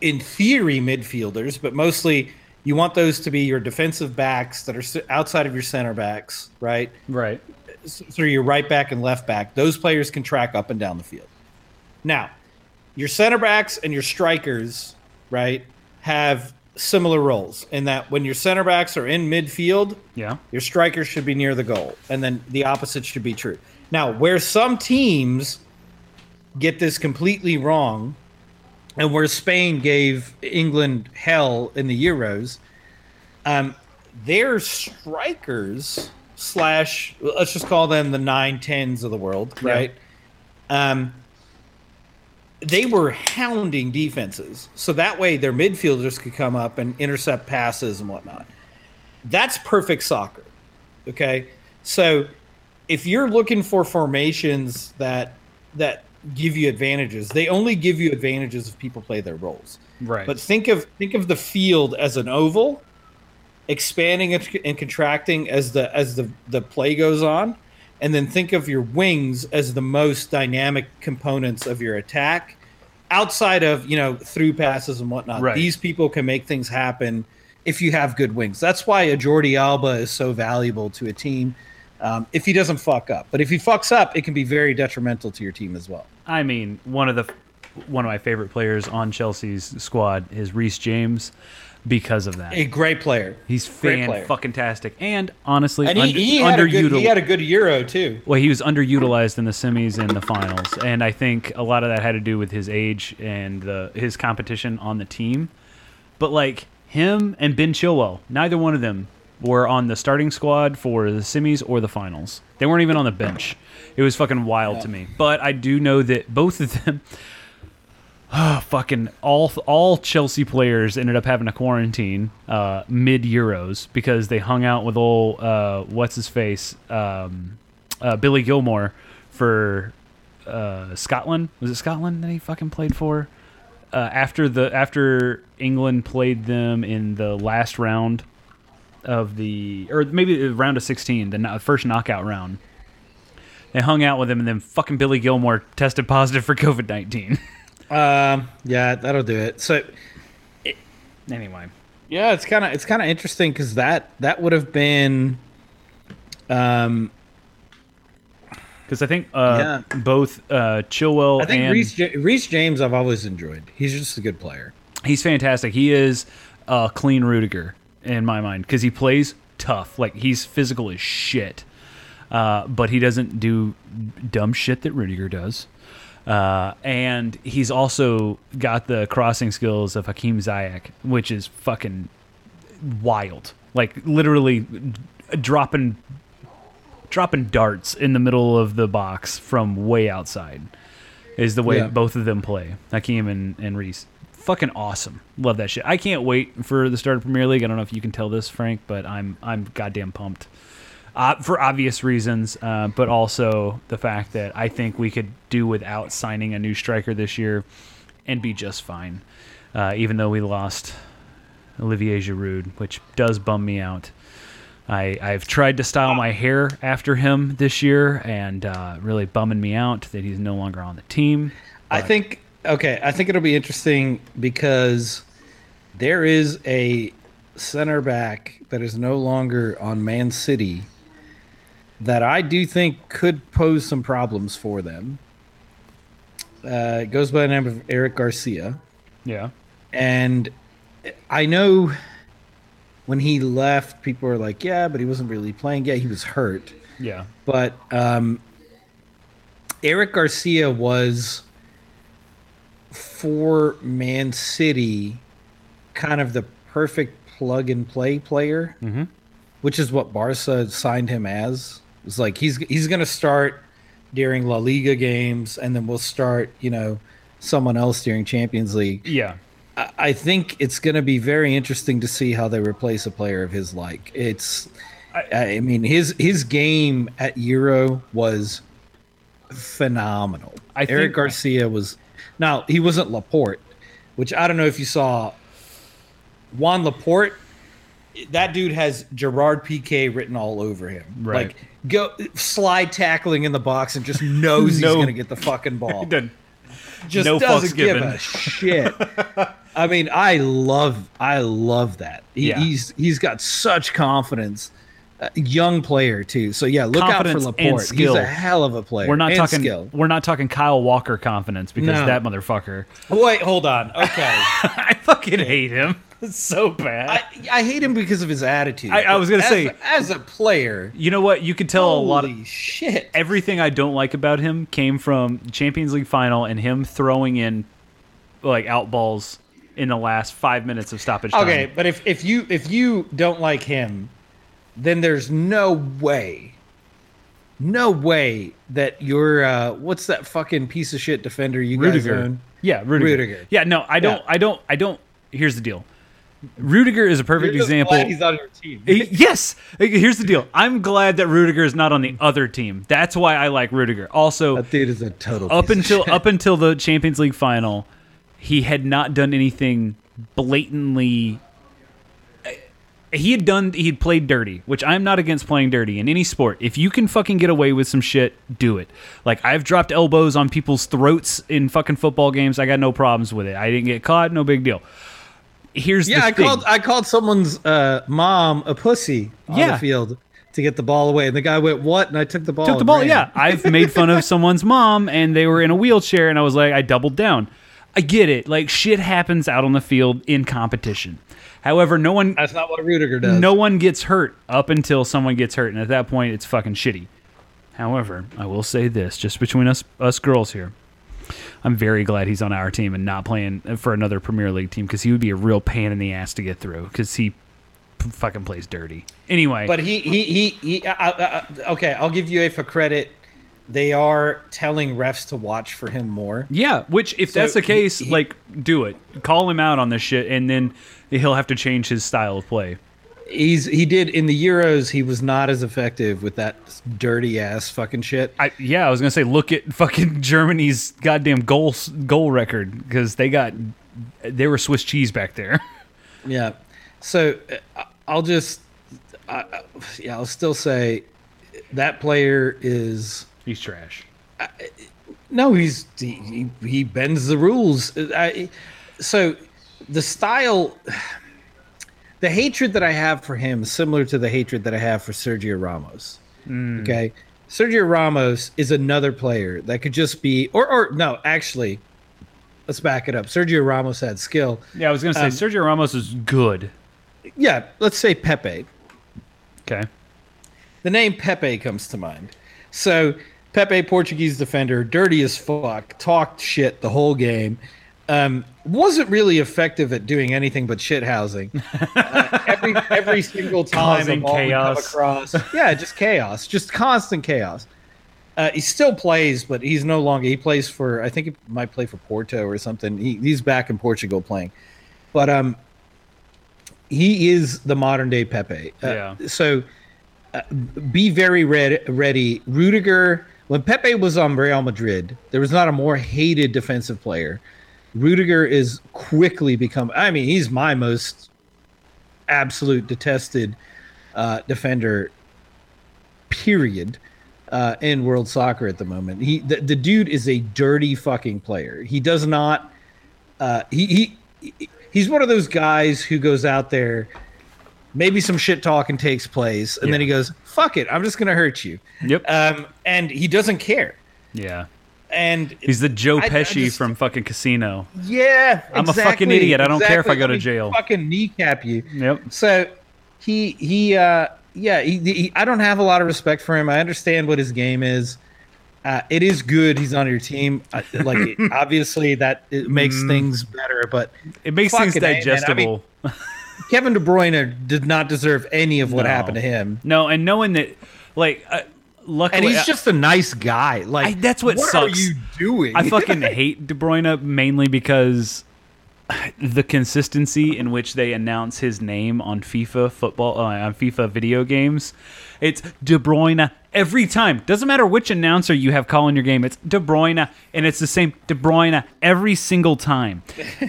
in theory, midfielders, but mostly you want those to be your defensive backs that are outside of your center backs, right? Right. So your right back and left back, those players can track up and down the field. Now, your center backs and your strikers, right, have similar roles in that when your center backs are in midfield, Yeah. your strikers should be near the goal, and then the opposite should be true. Now, where some teams get this completely wrong, and where Spain gave England hell in the Euros, um, their strikers slash let's just call them the nine tens of the world, Yeah. right? Um, they were hounding defenses, so that way their midfielders could come up and intercept passes and whatnot. That's perfect soccer. Okay, so if you're looking for formations that that give you advantages, they only give you advantages if people play their roles. Right. But think of think of the field as an oval, expanding and, contracting as the as the the play goes on, and then think of your wings as the most dynamic components of your attack, outside of you know through passes and whatnot. Right. These people can make things happen if you have good wings. That's why a Jordi Alba is so valuable to a team. Um, if he doesn't fuck up, but if he fucks up, it can be very detrimental to your team as well. I mean, one of the one of my favorite players on Chelsea's squad is Reece James because of that. A great player. He's fan player. fucking tastic, and honestly, And he, under, he, had a good, he had a good Euro too. well, he was underutilized in the semis and the finals, and I think a lot of that had to do with his age and the his competition on the team. But like him and Ben Chilwell, neither one of them were on the starting squad for the semis or the finals. They weren't even on the bench. It was fucking wild to me. But I do know that both of them. Ah, (sighs) fucking all all Chelsea players ended up having a quarantine uh, mid Euros because they hung out with old uh, what's his face um, uh, Billy Gilmour for uh, Scotland. Was it Scotland that he fucking played for? Uh, after the after England played them in the last round of the or maybe the round of sixteen, the no- first knockout round. They hung out with him, and then fucking Billy Gilmour tested positive for COVID nineteen. (laughs) Um, yeah, that'll do it. So anyway, yeah, it's kind of it's kind of interesting because that that would have been, um, because I think uh, Yeah. both uh, Chilwell and I think and Reece Ja- Reece James I've always enjoyed. He's just a good player. he's fantastic. He is a clean Rudiger in my mind because he plays tough. Like he's physical as shit, uh, but he doesn't do dumb shit that Rudiger does. Uh, and he's also got the crossing skills of Hakim Ziyech, which is fucking wild. Like literally dropping dropping darts in the middle of the box from way outside is the way Yeah. both of them play. Hakim and, and Reece. Fucking awesome. Love that shit. I can't wait for the start of Premier League. I don't know if you can tell this, Frank, but I'm I'm goddamn pumped. Uh, for obvious reasons, uh, but also the fact that I think we could do without signing a new striker this year and be just fine. Uh, even though we lost Olivier Giroud, which does bum me out. I, I've tried to style my hair after him this year, and uh, really bumming me out that he's no longer on the team. I think okay. I think it'll be interesting because there is a center back that is no longer on Man City that I do think could pose some problems for them. Uh, it goes by the name of Eric Garcia. Yeah. And I know when he left, people were like, yeah, but he wasn't really playing. Yeah, he was hurt. Yeah. But um, Eric Garcia was for Man City kind of the perfect plug and play player, Mm-hmm. which is what Barca signed him as. It's like he's he's going to start during La Liga games, and then we'll start, you know, someone else during Champions League. Yeah. I- I think it's going to be very interesting to see how they replace a player of his like. It's, I, I mean, his his game at Euro was phenomenal. I Eric think- Garcia was now he wasn't Laporte, which I don't know if you saw. Juan Laporte, that dude has Gerard Piqué written all over him. Right. Like go slide tackling in the box and just knows No. he's going to get the fucking ball (laughs) just No doesn't give a shit. (laughs) I mean, I love, I love that. He, Yeah. He's he's got such confidence. Uh, young player too. So yeah, look Confidence out for Laporte. He's a hell of a player. We're not and talking. skill. We're not talking Kyle Walker confidence because No. that motherfucker. Wait, hold on. Okay, (laughs) I fucking hate him. It's (laughs) so bad. I, I hate him because of his attitude. I- I was gonna As say- as a player, you know what? You could tell a lot of shit. everything I don't like about him came from Champions League final and him throwing in like out balls in the last five minutes of stoppage time. Okay, but if if you if you don't like him, then there's no way, no way that you're uh, what's that fucking piece of shit defender you guys Rudiger. own? Yeah, Rudiger. Rudiger. Yeah, no, I don't. Yeah. I don't. I don't. Here's the deal. Rudiger is a perfect You're just example. glad he's on your team. Yes. Here's the deal. I'm glad that Rudiger is not on the other team. That's why I like Rudiger. Also, That dude is a total. up piece of until shit. up until the Champions League final, he had not done anything blatantly. He had done. He had played dirty, which I'm not against playing dirty in any sport. If you can fucking get away with some shit, do it. Like I've dropped elbows on people's throats in fucking football games. I got no problems with it. I didn't get caught. No big deal. Here's yeah, the I thing. called I called someone's uh, mom a pussy on Yeah. the field to get the ball away, and the guy went what? And I took the ball. took the ball. ran. Yeah, I've made fun of (laughs) someone's mom, and they were in a wheelchair, and I was like, I doubled down. I get it. Like shit happens out on the field in competition. However, no one, that's not what Rudiger does. no one gets hurt up until someone gets hurt, and at that point, it's fucking shitty. However, I will say this, just between us, us girls here, I'm very glad he's on our team and not playing for another Premier League team because he would be a real pain in the ass to get through because he p- fucking plays dirty. Anyway, But he he he, he uh, uh, okay. I'll give you a for credit. They are telling refs to watch for him more. Yeah, which if that's the he- case, he- like do it. Call him out on this shit, and then he'll have to change his style of play. He's he did in the Euros. He was not as effective with that dirty ass fucking shit. I yeah, I was gonna say look at fucking (laughs) Germany's goddamn goal goal record because they got they were Swiss cheese back there. (laughs) Yeah. So uh, I'll just I I- yeah I'll still say that player is He's trash. no he's he, he, he bends the rules. I, so the style. The hatred that I have for him is similar to the hatred that I have for Sergio Ramos. Okay. Sergio Ramos is another player that could just be, or, or no, actually, let's back it up. Sergio Ramos had skill. Yeah, I was gonna say Um, Sergio Ramos is good. Yeah, let's say Pepe. Okay. The name Pepe comes to mind. So, Pepe, Portuguese defender, dirty as fuck, talked shit the whole game. Um, wasn't really effective at doing anything but shit housing. (laughs) Uh, every every single time the ball chaos. across, yeah, just chaos, just constant chaos. Uh, he still plays, but he's no longer. He plays for, I think he might play for Porto or something. He, he's back in Portugal playing, but um, he is the modern day Pepe. Uh, Yeah. So uh, be very red, ready. Rudiger, when Pepe was on Real Madrid, there was not a more hated defensive player. Rudiger is quickly become. I mean, he's my most absolute detested uh, defender. Period. Uh, in world soccer at the moment, he the, the dude is a dirty fucking player. He does not. Uh, he he he's one of those guys who goes out there. Maybe some shit talking takes place, and then he goes, "Fuck it, I'm just gonna hurt you." Yep. Um, and he doesn't care. yeah. And He's the Joe I- I Pesci just- from fucking Casino. yeah, I'm a fucking idiot. I don't care if I exactly. go to jail. Fucking kneecap you. Yep. So he he uh yeah he, he I don't have a lot of respect for him. I understand what his game is. Uh, it is good. He's on your team. I, like (laughs) obviously that it makes Mm. things better, but It makes things Fucking A. I mean- digestible. Kevin De Bruyne did not deserve any of what No. happened to him. No, and knowing that, like, uh, luckily, And he's just a nice guy. Like I- that's what what are you doing? I fucking (laughs) hate De Bruyne mainly because the consistency in which they announce his name on FIFA football uh, on FIFA video games. It's De Bruyne every time. Doesn't matter which announcer you have calling your game. It's De Bruyne, and it's the same De Bruyne every single time.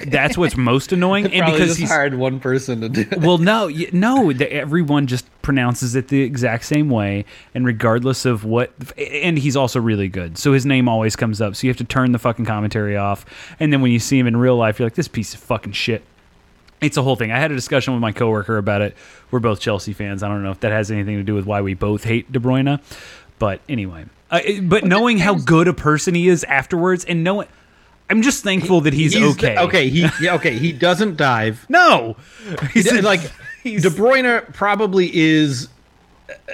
That's what's most annoying, (laughs) and because just he's hired one person to do it. well, no, no. Everyone just pronounces it the exact same way, and regardless of what, and he's also really good, so his name always comes up. So you have to turn the fucking commentary off, and then when you see him in real life, you're like, this piece of fucking shit. It's a whole thing. I had a discussion with my coworker about it. We're both Chelsea fans. I don't know if that has anything to do with why we both hate De Bruyne, but anyway. Uh, it- but knowing how good a person he is afterwards, and knowing, I'm just thankful that he's, okay. Okay, he yeah, okay, he doesn't dive. (laughs) No, He's He's- like (laughs) he's- De Bruyne probably is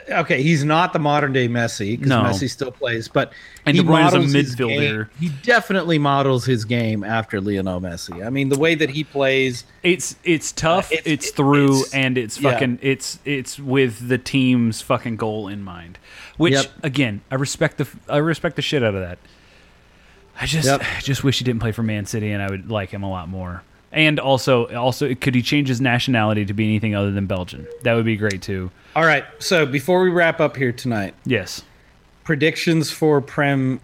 okay. He's not the modern day Messi because No. Messi still plays, but And he De Bruyne is a midfielder. He definitely models his game after Lionel Messi. I mean, the way that he plays. It's it's tough. Uh, it's, it's- through, it's- and it's yeah. fucking. It's it's with the team's fucking goal in mind. Which Yep. again, I respect the I respect the shit out of that. I just Yep. I just wish he didn't play for Man City, and I would like him a lot more. And also, also, could he change his nationality to be anything other than Belgian? That would be great too. All right, so before we wrap up here tonight, Yes. predictions for Prem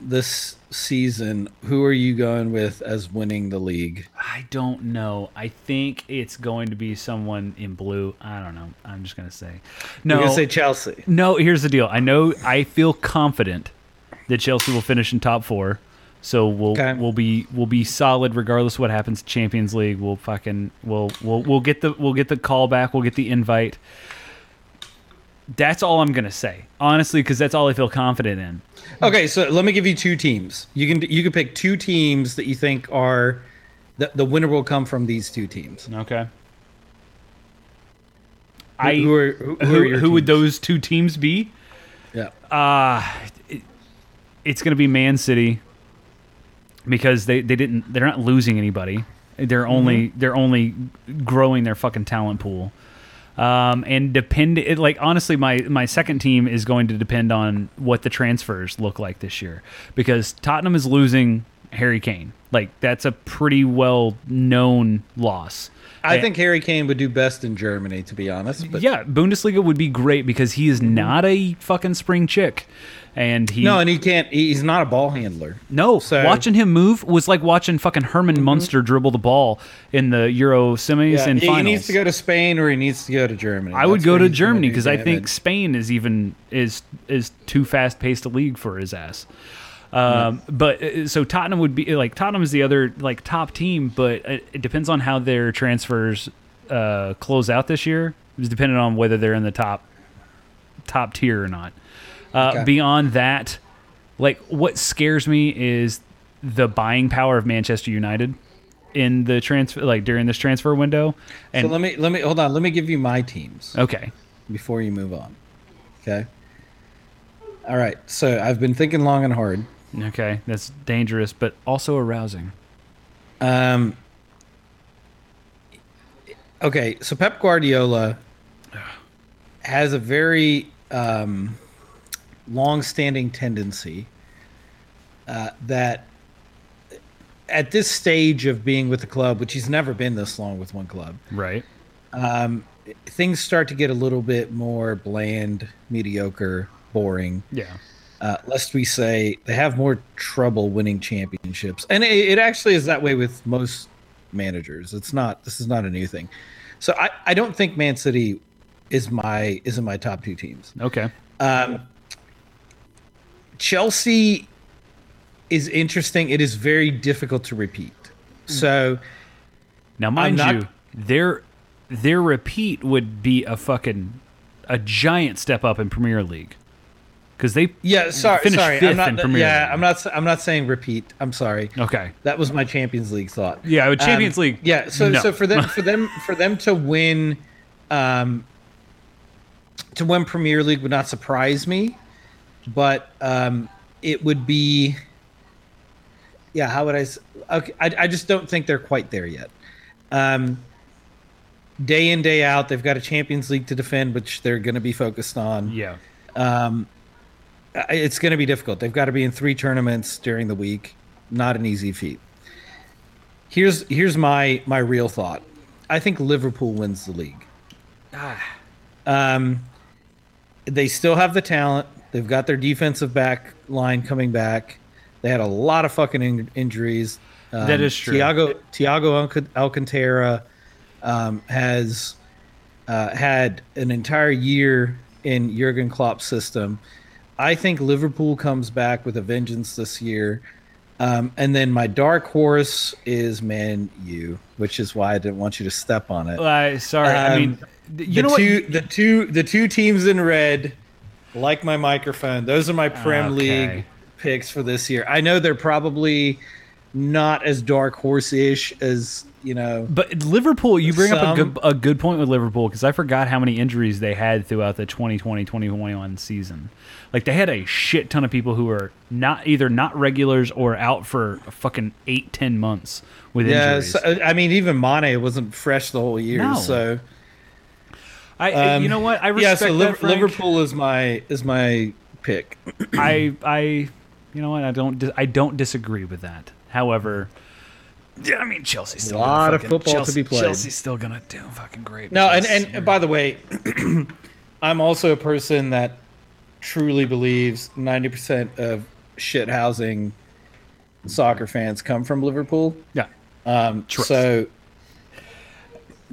this season. Who are you going with as winning the league? I don't know. I think it's going to be someone in blue. I don't know. I'm just gonna say. No. You're gonna say Chelsea. No, here's the deal. I know I feel confident that Chelsea will finish in top four. So we'll Okay. we'll be we'll be solid regardless of what happens to Champions League. We'll fucking we'll we'll we'll get the we'll get the call back, we'll get the invite. That's all I'm gonna say. Honestly, because that's all I feel confident in. Okay, so let me give you two teams. You can you can pick two teams that you think are the the winner will come from these two teams. Okay. Who, I who are who, who, are who would those two teams be? Yeah. Uh it, it's going to be Man City because they, they didn't they're not losing anybody. They're only they're only growing their fucking talent pool. Um, and depend it, like honestly, my my second team is going to depend on what the transfers look like this year because Tottenham is losing Harry Kane. Like that's a pretty well known loss. I And- think Harry Kane would do best in Germany, to be honest. But yeah, Bundesliga would be great because he is not a fucking spring chick, and he no, and he can't. He's not a ball handler. no so- Mm-hmm. watching him move was like watching fucking Herman Munster dribble the ball in the Euro semis Yeah, and he, he needs to go to Spain or he needs to go to Germany. I would go to Germany because I think. Spain is even is is too fast paced a league for his ass. Um, But uh, so Tottenham would be like Tottenham is the other like top team, but it, it depends on how their transfers uh, close out this year. It's dependent on whether they're in the top top tier or not. Uh, Okay. Beyond that, like what scares me is the buying power of Manchester United in the transfer like during this transfer window. And So let me let me hold on. Let me give you my teams okay, before you move on. Okay. All right. So I've been thinking long and hard. Okay, that's dangerous, but also arousing. Um. Okay, so Pep Guardiola has a very um, long-standing tendency uh, that at this stage of being with the club, which he's never been this long with one club, Right. um, things start to get a little bit more bland, mediocre, boring. Yeah. Uh, lest we say they have more trouble winning championships, and it, it actually is that way with most managers. It's not. This is not a new thing. So I, I don't think Man City is my is in my top two teams. Okay. Um, Chelsea is interesting. It is very difficult to repeat. So Now, mind not- you, their their repeat would be a fucking a giant step up in Premier League because they yeah, sorry, finished sorry. fifth I'm not, in Premier yeah, League. I'm not. I'm not saying repeat. I'm sorry. okay. That was my Champions League thought. Yeah, with Champions Um, League. Yeah, so no. so for them (laughs) for them for them to win um to win Premier League would not surprise me, but um it would be yeah, how would I okay, I I just don't think they're quite there yet. Um day in day out. They've got a Champions League to defend, which they're going to be focused on. Yeah. Um, it's going to be difficult. They've got to be in three tournaments during the week. Not an easy feat. Here's here's my my real thought. I think Liverpool wins the league. ah. Um, they still have the talent. They've got their defensive back line coming back. They had a lot of fucking in- injuries. Um, That is true. Thiago Thiago Alcantara um, has uh, had an entire year in Jurgen Klopp's system. I think Liverpool comes back with a vengeance this year. Um, and then my dark horse is Man U, which is why I didn't want you to step on it. Uh, sorry. I Um, mean, you know what? the two, the two teams in red, like my microphone. Those are my Prem Okay. League picks for this year. I know they're probably not as dark horse-ish as you know. But Liverpool, you bring up a good, a good point with Liverpool because I forgot how many injuries they had throughout the 2020-2021 season. Like they had a shit ton of people who were not either not regulars or out for fucking eight, ten months with Yeah, injuries. so, I mean, even Mane wasn't fresh the whole year. No. So I, um, you know what? I yeah, respect so that, Frank. Liverpool is my is my pick. (clears throat) I, I, you know what? I don't, I don't disagree with that. However, yeah, I mean Chelsea's still A lot gonna of fucking- football to Chelsea, be played. Chelsea's still gonna do fucking great. No, and, and by the way, (clears throat) I'm also a person that truly believes 90% of shit housing soccer fans come from Liverpool. yeah, Um, so,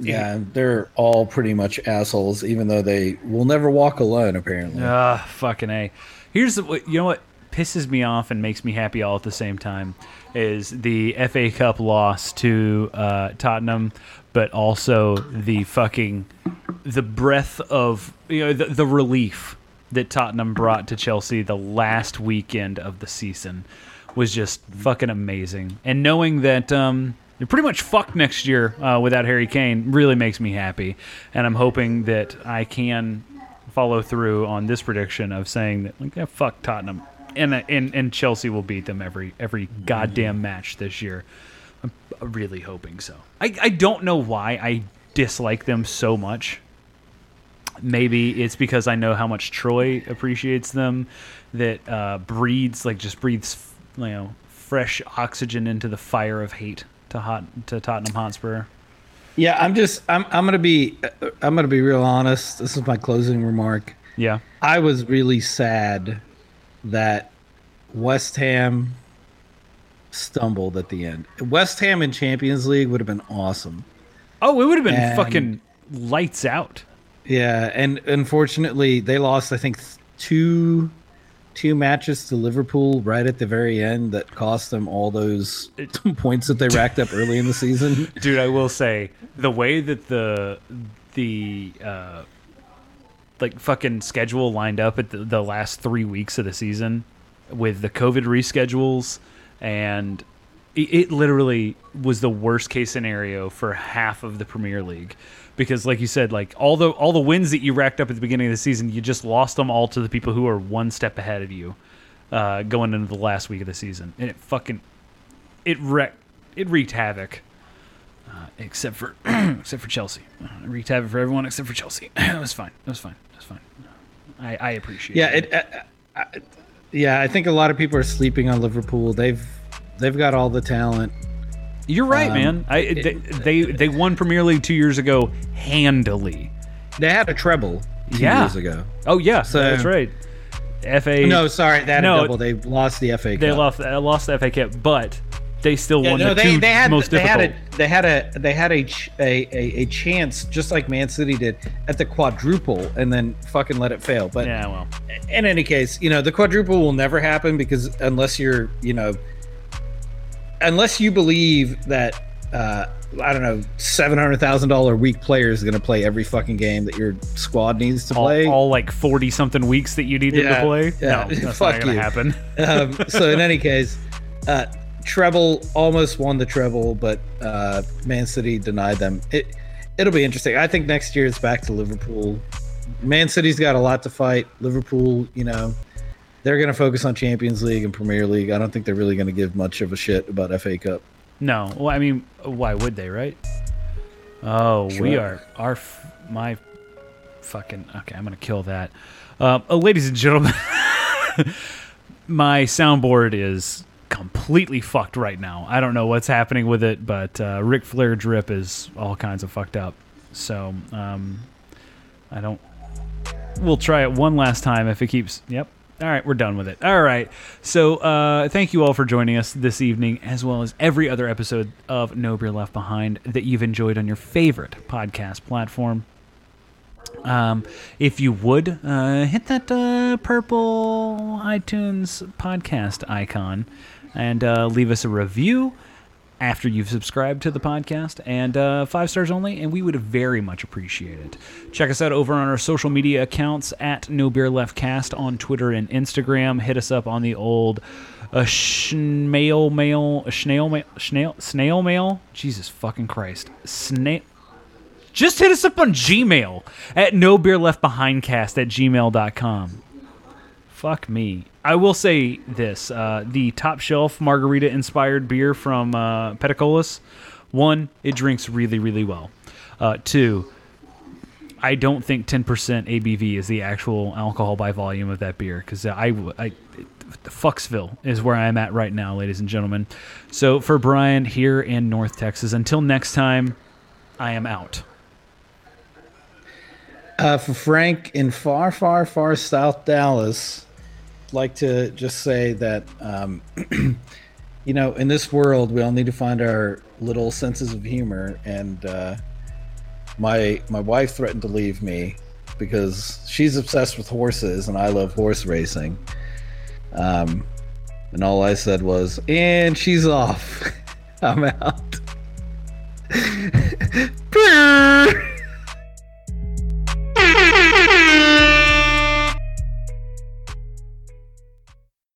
yeah, they're all pretty much assholes, even though they will never walk alone, apparently. Ah, fucking a. Here's the, what- you know what pisses me off and makes me happy all at the same time is the FA Cup loss to uh, Tottenham, but also the fucking the breath of you know the, the relief that Tottenham brought to Chelsea the last weekend of the season was just fucking amazing. And knowing that um, they're pretty much fucked next year uh, without Harry Kane really makes me happy. And I'm hoping that I can follow through on this prediction of saying that like yeah, fuck Tottenham and and and Chelsea will beat them every every goddamn match this year. I'm really hoping so. I I don't know why I dislike them so much. Maybe it's because I know how much Troy appreciates them, that uh, breathes like just breathes you know fresh oxygen into the fire of hate to hot to Tottenham Hotspur. Yeah, I'm just, I'm, I'm going to be, I'm to be real honest. This is my closing remark. Yeah, I was really sad that West Ham stumbled at the end. West Ham in Champions League would have been awesome. Oh, it would have been And- fucking lights out. Yeah, and unfortunately, they lost. I think two two matches to Liverpool right at the very end that cost them all those (laughs) points that they racked up early in the season. Dude, I will say the way that the the uh, like fucking schedule lined up at the, the last three weeks of the season with the COVID reschedules and it, it literally was the worst case scenario for half of the Premier League because like you said like all the all the wins that you racked up at the beginning of the season you just lost them all to the people who are one step ahead of you uh, going into the last week of the season and it fucking it wrecked it wreaked havoc uh, except for (clears throat) except for Chelsea. Uh, it wreaked havoc for everyone except for Chelsea. (clears throat) it was fine. It was fine. It was fine. I, I appreciate yeah, it. it. Uh, uh, yeah, I think a lot of people are sleeping on Liverpool. They've they've got all the talent. You're right, um, man. I they, they they won Premier League two years ago handily. They had a treble two Yeah. years ago. Oh yeah, So- that's right. FA. No, sorry, that No, a double. They lost the FA Cup. they lost uh, lost the FA Cup, but they still Yeah, won no, the they, two they had most they difficult. had a they had a they had a a a chance just like Man City did at the quadruple and then fucking let it fail. But yeah, well, in any case, you know the quadruple will never happen because unless you're you know unless you believe that uh, I don't know seven hundred thousand dollar week player is going to play every fucking game that your squad needs to all, play. all like forty something weeks that you need them Yeah, to play. yeah. No, that's Fuck not gonna happen. (laughs) um, so in any case, uh, treble almost won the treble, but uh, Man City denied them. It it'll be interesting. I think next year it's back to Liverpool. Man City's got a lot to fight. Liverpool, you know, they're going to focus on Champions League and Premier League. I don't think they're really going to give much of a shit about FA Cup. No, well, I mean, why would they, right? Oh, we are our f- my fucking okay. I'm gonna kill that, uh, uh, ladies and gentlemen. (laughs) my soundboard is completely fucked right now. I don't know what's happening with it, but uh, Ric Flair drip is all kinds of fucked up. So um, I don't. We'll try it one last time if it keeps. Yep. All right, we're done with it. All right. So, uh, thank you all for joining us this evening, as well as every other episode of No Beer Left Behind that you've enjoyed on your favorite podcast platform. Um, if you would uh, hit that uh, purple iTunes podcast icon and uh, leave us a review after you've subscribed to the podcast and uh, five stars only, and we would very much appreciate it. Check us out over on our social media accounts at No Beer Left Cast on Twitter and Instagram. Hit us up on the old uh, snail mail, snail mail, snail, snail mail. Jesus fucking Christ, snail. Just hit us up on Gmail at no beer left behind cast at gmail.com. Fuck me. I will say this uh, the top shelf margarita inspired beer from uh, one, it drinks really, really well. Uh, two, I don't think 10% ABV is the actual alcohol by volume of that beer because I, I, Fucksville is where I'm at right now, ladies and gentlemen. So for Brian here in North Texas, until next time, I am out. Uh, for Frank in far, far, far South Dallas, like to just say that, um, (clears throat) you know, in this world, we all need to find our little senses of humor. And uh, my my wife threatened to leave me because she's obsessed with horses, and I love horse racing. Um, and all I said was, "And she's off. (laughs) I'm out." (laughs) (laughs)